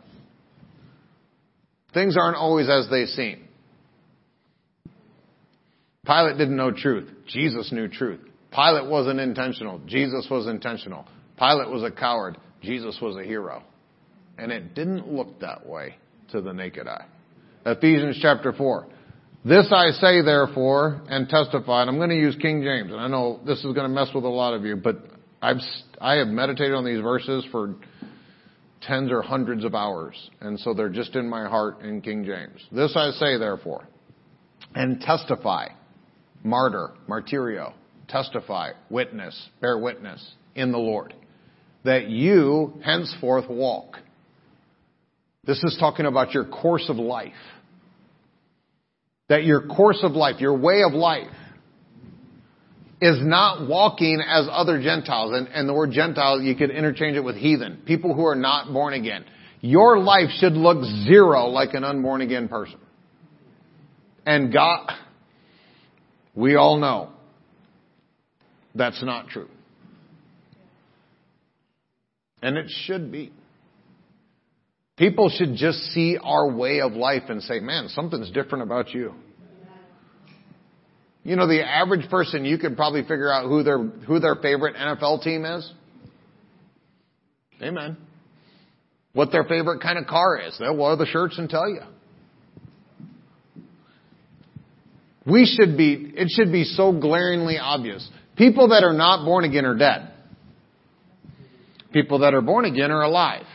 Things aren't always as they seem. Pilate didn't know truth. Jesus knew truth. Pilate wasn't intentional. Jesus was intentional. Pilate was a coward. Jesus was a hero. And it didn't look that way to the naked eye. Ephesians chapter 4. This I say therefore and testify, and I'm going to use King James, and I know this is going to mess with a lot of you, but I've, I have meditated on these verses for tens or hundreds of hours, and so they're just in my heart in King James. This I say therefore, and testify, martyr, martyrio, testify, witness, bear witness in the Lord that you henceforth walk. This is talking about your course of life. That your course of life, your way of life, is not walking as other Gentiles. And, and the word Gentile, you could interchange it with heathen. People who are not born again. Your life should look zero like an unborn again person. And God, we all know that's not true. And it should be. People should just see our way of life and say, man, something's different about you. You know, the average person, you could probably figure out who their, who their favorite NFL team is. Amen. what their favorite kind of car is. They'll wear the shirts and tell you. We should be, it should be so glaringly obvious. People that are not born again are dead. People that are born again are alive.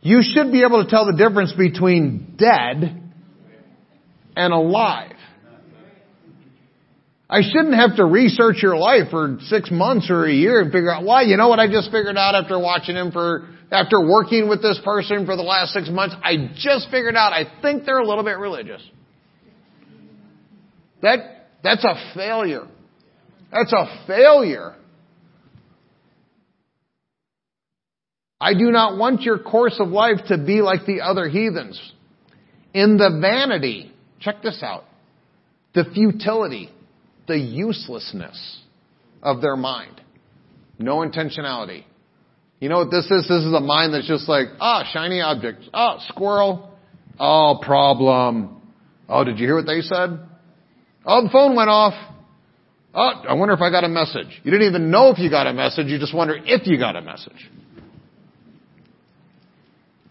You should be able to tell the difference between dead and alive. I shouldn't have to research your life for six months or a year and figure out why. You know what I just figured out after watching him for, after working with this person for the last six months? I just figured out I think they're a little bit religious. That, that's a failure. That's a failure. I do not want your course of life to be like the other heathens. In the vanity, check this out, the futility, the uselessness of their mind. No intentionality. You know what this is? This is a mind that's just like, ah, shiny object. Oh, squirrel. Oh, problem. Oh, did you hear what they said? Oh, the phone went off. Oh, I wonder if I got a message. You didn't even know if you got a message. You just wonder if you got a message.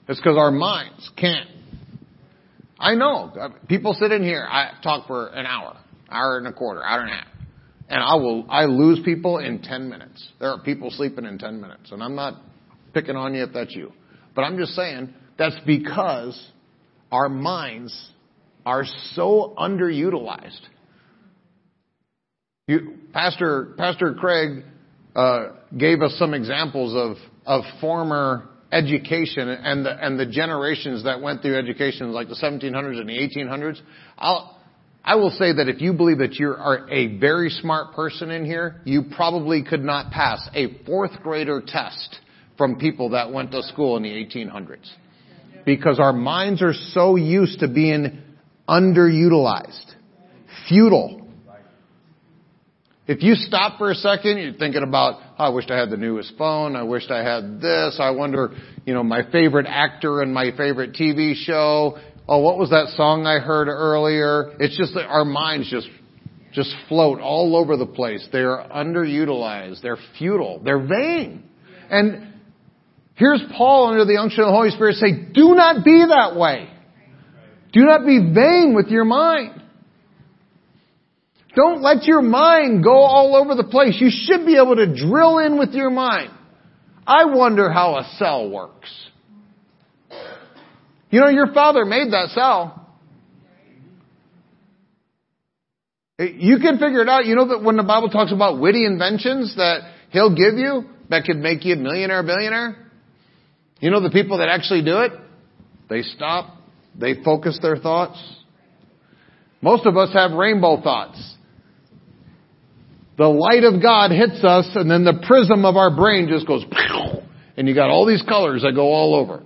It's because our minds can't. I know. People sit in here. I talk for an hour, hour and a quarter, hour and a half. And I will, I lose people in 10 minutes. There are people sleeping in 10 minutes. And I'm not picking on you if that's you. But I'm just saying that's because our minds are so underutilized. You, Pastor Pastor Craig uh, gave us some examples of of former education and the and the generations that went through education, like the 1700s and the 1800s. I'll, I will say that if you believe that you are a very smart person in here, you probably could not pass a fourth grader test from people that went to school in the 1800s. Because our minds are so used to being underutilized, futile, if you stop for a second, you're thinking about, Oh, I wished I had the newest phone. I wished I had this. I wonder, you know, my favorite actor and my favorite TV show. Oh, what was that song I heard earlier? It's just that our minds just, just float all over the place. They're underutilized. They're futile. They're vain. And here's Paul under the unction of the Holy Spirit say, do not be that way. Do not be vain with your mind. Don't let your mind go all over the place. You should be able to drill in with your mind. I wonder how a cell works. You know, your father made that cell. You can figure it out. You know that when the Bible talks about witty inventions that He'll give you that could make you a millionaire, billionaire? You know the people that actually do it? They stop. They focus their thoughts. Most of us have rainbow thoughts. The light of God hits us and then the prism of our brain just goes and you got all these colors that go all over.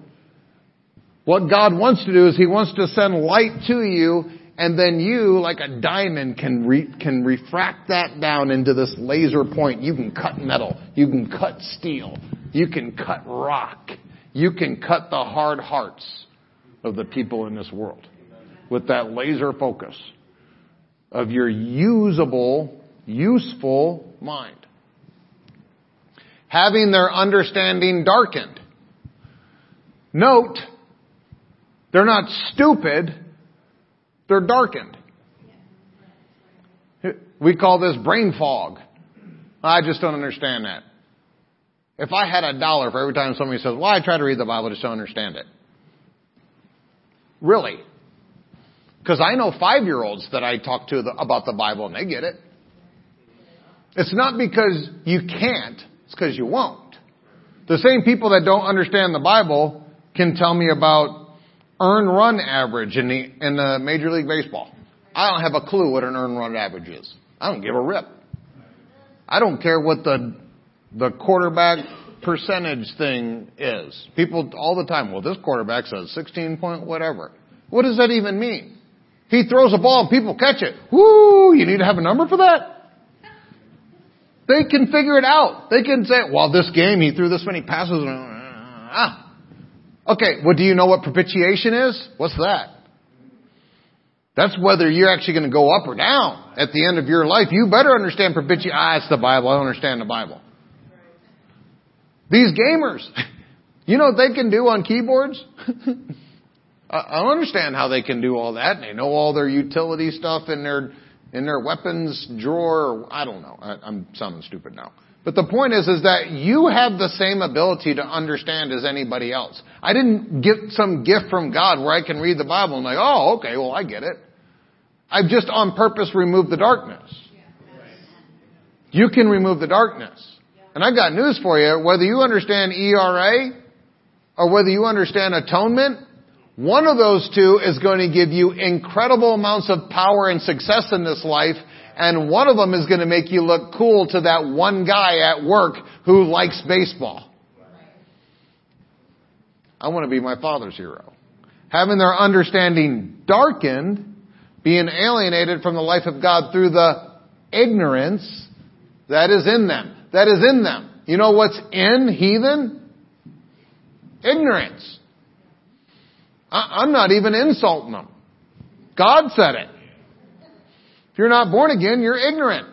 What God wants to do is He wants to send light to you and then you, like a diamond, can re- can refract that down into this laser point. You can cut metal. You can cut steel. You can cut rock. You can cut the hard hearts of the people in this world with that laser focus of your usable useful mind. Having their understanding darkened. Note, they're not stupid, they're darkened. We call this brain fog. I just don't understand that. If I had a dollar for every time somebody says, well, I try to read the Bible, just don't understand it. Really? Because I know five year olds that I talk to about the Bible and they get it. It's not because you can't, it's because you won't. The same people that don't understand the Bible can tell me about earn run average in the, in the Major League Baseball. I don't have a clue what an earn run average is. I don't give a rip. I don't care what the, the quarterback percentage thing is. People all the time, well, this quarterback says 16 point whatever. What does that even mean? He throws a ball and people catch it. Woo! You need to have a number for that? They can figure it out. They can say, well, this game he threw this many passes. Ah. Okay, well, do you know what propitiation is? What's that? That's whether you're actually going to go up or down at the end of your life. You better understand propitiation. Ah, it's the Bible. I don't understand the Bible. These gamers, You know what they can do on keyboards? I don't understand how they can do all that. And they know all their utility stuff in their in their weapons drawer. I don't know. I, I'm sounding stupid now. But the point is, is that you have the same ability to understand as anybody else. I didn't get some gift from God where I can read the Bible and like, oh, okay, well, I get it. I've just on purpose removed the darkness. You can remove the darkness. And I've got news for you. Whether you understand ERA or whether you understand atonement, one of those two is going to give you incredible amounts of power and success in this life, and one of them is going to make you look cool to that one guy at work who likes baseball. I want to be my father's hero. Having their understanding darkened, being alienated from the life of God through the ignorance that is in them. That is in them. You know what's in heathen? Ignorance. I'm not even insulting them. God said it. If you're not born again, you're ignorant.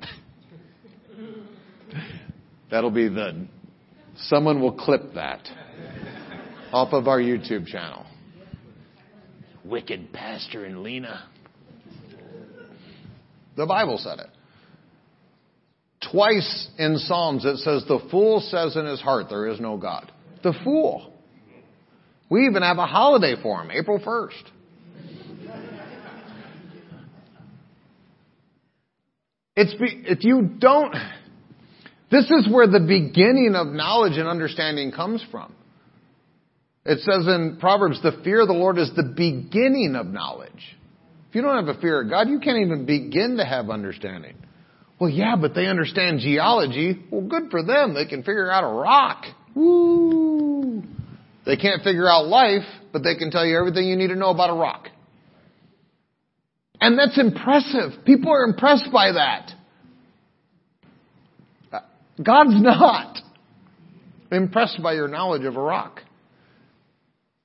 That'll be the, someone will clip that off of our YouTube channel. Wicked pastor and Lena. The Bible said it. Twice in Psalms it says, the fool says in his heart, there is no God. The fool. We even have a holiday for them, April 1st. It's be, if you don't, this is where the beginning of knowledge and understanding comes from. It says in Proverbs, the fear of the Lord is the beginning of knowledge. If you don't have a fear of God, you can't even begin to have understanding. Well, yeah, but they understand geology. Well, good for them. They can figure out a rock. Woo! They can't figure out life, but they can tell you everything you need to know about a rock. And that's impressive. People are impressed by that. Uh, God's not impressed by your knowledge of a rock.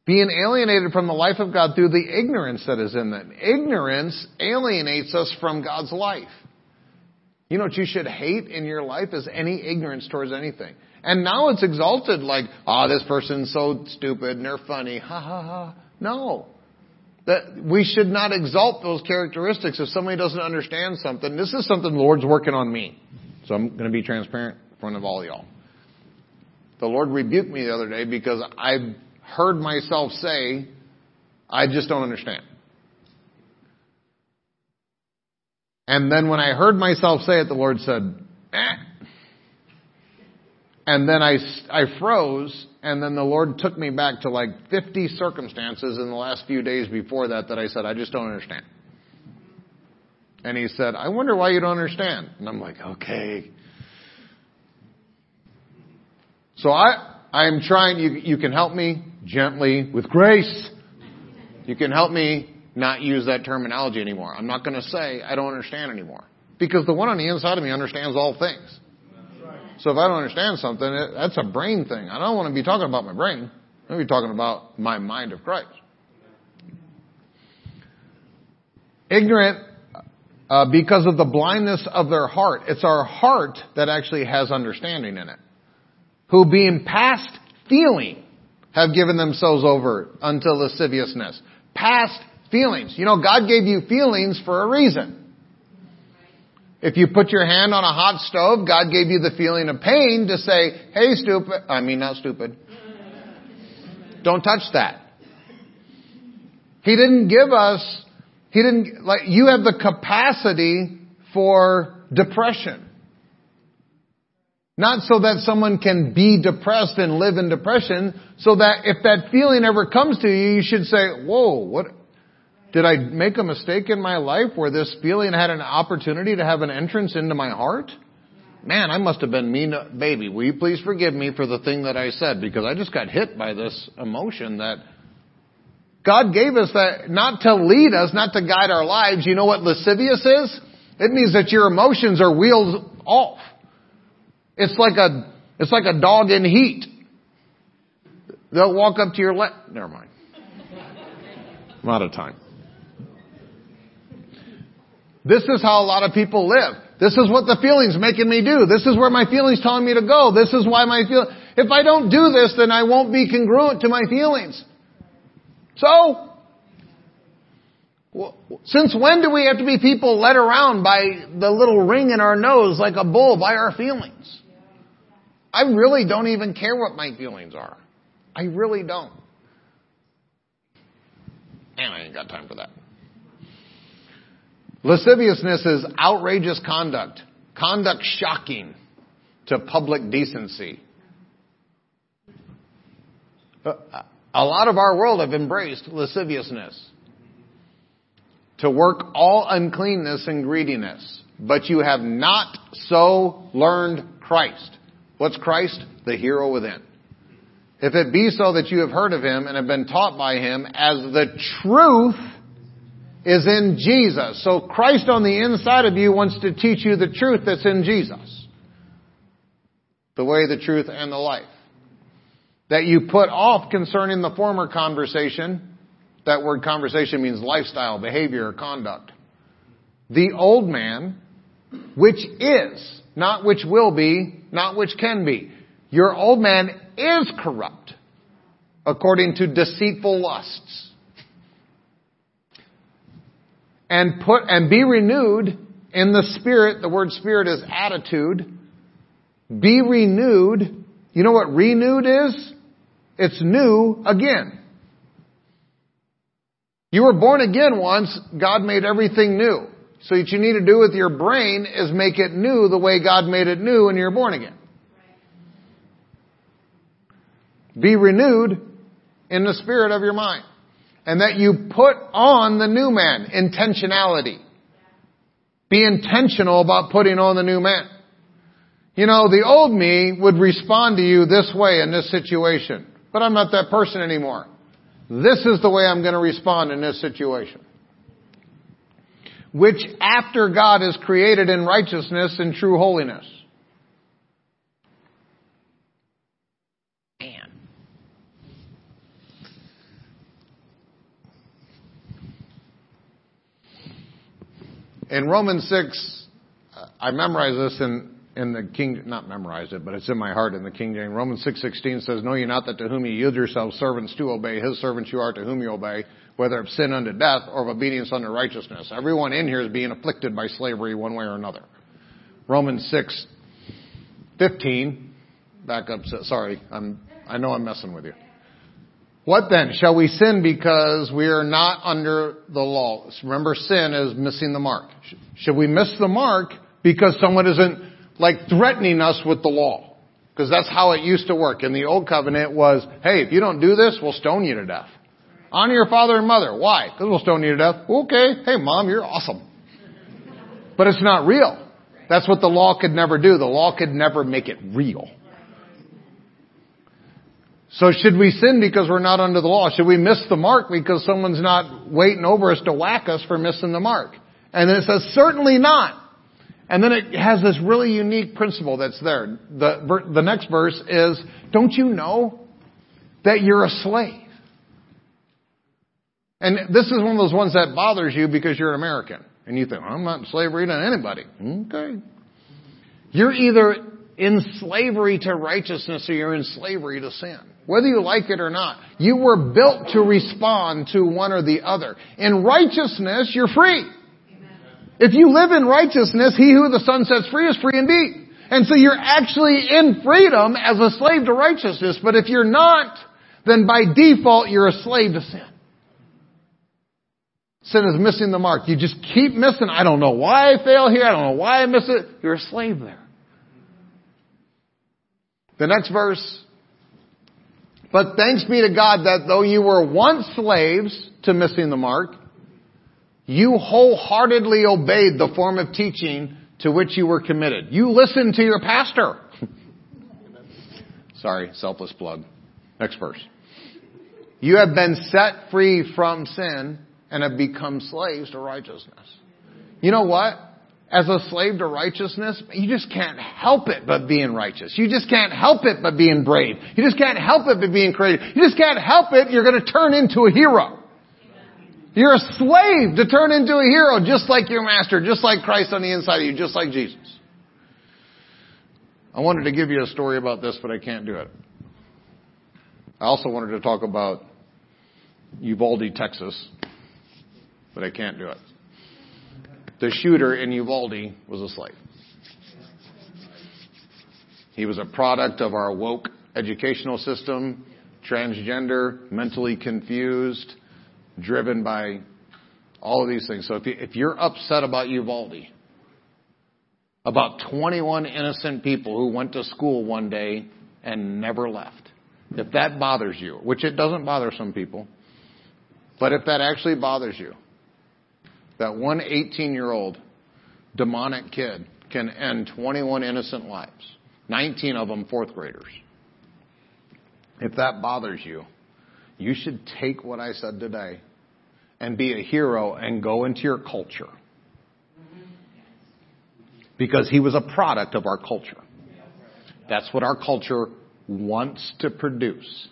Being alienated from the life of God through the ignorance that is in them. Ignorance alienates us from God's life. You know what you should hate in your life is any ignorance towards anything. And now it's exalted like, ah, oh, this person's so stupid and they're funny. Ha ha ha. No. That we should not exalt those characteristics if somebody doesn't understand something. This is something the Lord's working on me. So I'm going to be transparent in front of all y'all. The Lord rebuked me the other day because I heard myself say, I just don't understand. And then when I heard myself say it, the Lord said, eh, and then I, I froze, and then the Lord took me back to like 50 circumstances in the last few days before that that I said, I just don't understand. And he said, I wonder why you don't understand. And I'm like, okay. So I, I'm trying, you, you can help me gently with grace. You can help me not use that terminology anymore. I'm not going to say I don't understand anymore. Because the one on the inside of me understands all things. So if I don't understand something, that's a brain thing. I don't want to be talking about my brain. I want to be talking about my mind of Christ. Ignorant uh, because of the blindness of their heart. It's our heart that actually has understanding in it. Who being past feeling have given themselves over unto lasciviousness. Past feelings. You know, God gave you feelings for a reason. If you put your hand on a hot stove, God gave you the feeling of pain to say, hey stupid, I mean not stupid. Don't touch that. He didn't give us, he didn't, like, you have the capacity for depression. Not so that someone can be depressed and live in depression, so that if that feeling ever comes to you, you should say, whoa, what, did I make a mistake in my life where this feeling had an opportunity to have an entrance into my heart? Man, I must have been mean, baby. Will you please forgive me for the thing that I said because I just got hit by this emotion that God gave us that not to lead us, not to guide our lives. You know what lascivious is? It means that your emotions are wheeled off. It's like a, it's like a dog in heat. They'll walk up to your left. Never mind. I'm out of time. This is how a lot of people live. This is what the feeling's making me do. This is where my feeling's telling me to go. This is why my feel. If I don't do this, then I won't be congruent to my feelings. So, since when do we have to be people led around by the little ring in our nose like a bull by our feelings? I really don't even care what my feelings are. I really don't. And I ain't got time for that. Lasciviousness is outrageous conduct, conduct shocking to public decency. Uh, a lot of our world have embraced lasciviousness to work all uncleanness and greediness, but you have not so learned Christ. What's Christ? The hero within. If it be so that you have heard of him and have been taught by him as the truth is in Jesus. So Christ on the inside of you wants to teach you the truth that's in Jesus. The way, the truth, and the life. That you put off concerning the former conversation. That word conversation means lifestyle, behavior, or conduct. The old man, which is, not which will be, not which can be. Your old man is corrupt according to deceitful lusts. And put, and be renewed in the spirit. The word spirit is attitude. Be renewed. You know what renewed is? It's new again. You were born again once. God made everything new. So what you need to do with your brain is make it new the way God made it new when you're born again. Be renewed in the spirit of your mind. And that you put on the new man, intentionality. Be intentional about putting on the new man. You know, the old me would respond to you this way in this situation, but I'm not that person anymore. This is the way I'm going to respond in this situation. Which after God is created in righteousness and true holiness. In Romans 6, I memorized this in, in the King, not memorized it, but it's in my heart in the King James. Romans 6.16 says, Know ye not that to whom ye yield yourselves servants to obey, his servants you are to whom you obey, whether of sin unto death or of obedience unto righteousness. Everyone in here is being afflicted by slavery one way or another. Romans 6.15, back up, sorry, I'm, I know I'm messing with you. What then? Shall we sin because we are not under the law? Remember, sin is missing the mark. Should we miss the mark because someone isn't like threatening us with the law? Because that's how it used to work. In the old covenant was, hey, if you don't do this, we'll stone you to death. Honor your father and mother. Why? Because we'll stone you to death. Okay. Hey, mom, you're awesome. But it's not real. That's what the law could never do. The law could never make it real. So should we sin because we're not under the law? Should we miss the mark because someone's not waiting over us to whack us for missing the mark? And then it says, certainly not. And then it has this really unique principle that's there. The, the next verse is, don't you know that you're a slave? And this is one of those ones that bothers you because you're an American. And you think, I'm not in slavery to anybody. Okay. You're either in slavery to righteousness or you're in slavery to sin whether you like it or not. You were built to respond to one or the other. In righteousness, you're free. If you live in righteousness, he who the Son sets free is free indeed. And so you're actually in freedom as a slave to righteousness. But if you're not, then by default you're a slave to sin. Sin is missing the mark. You just keep missing. I don't know why I fail here. I don't know why I miss it. You're a slave there. The next verse, but thanks be to God that though you were once slaves to missing the mark, you wholeheartedly obeyed the form of teaching to which you were committed. You listened to your pastor. Sorry, selfless plug. Next verse. You have been set free from sin and have become slaves to righteousness. You know what? As a slave to righteousness, you just can't help it but being righteous. You just can't help it but being brave. You just can't help it but being creative. You just can't help it. You're going to turn into a hero. You're a slave to turn into a hero just like your master, just like Christ on the inside of you, just like Jesus. I wanted to give you a story about this, but I can't do it. I also wanted to talk about Uvalde, Texas, but I can't do it. The shooter in Uvalde was a slave. He was a product of our woke educational system, transgender, mentally confused, driven by all of these things. So if, you, if you're upset about Uvalde, about 21 innocent people who went to school one day and never left, if that bothers you, which it doesn't bother some people, but if that actually bothers you, that one 18 year old demonic kid can end 21 innocent lives, 19 of them fourth graders. If that bothers you, you should take what I said today and be a hero and go into your culture. Because he was a product of our culture. That's what our culture wants to produce.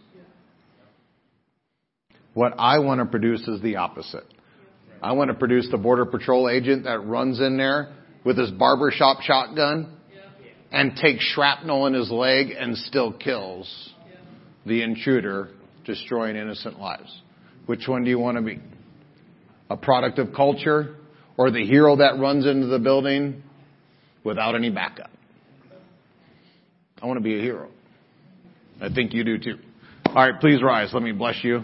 What I want to produce is the opposite. I want to produce the border patrol agent that runs in there with his barbershop shotgun and takes shrapnel in his leg and still kills the intruder, destroying innocent lives. Which one do you want to be? A product of culture or the hero that runs into the building without any backup? I want to be a hero. I think you do too. All right, please rise. Let me bless you.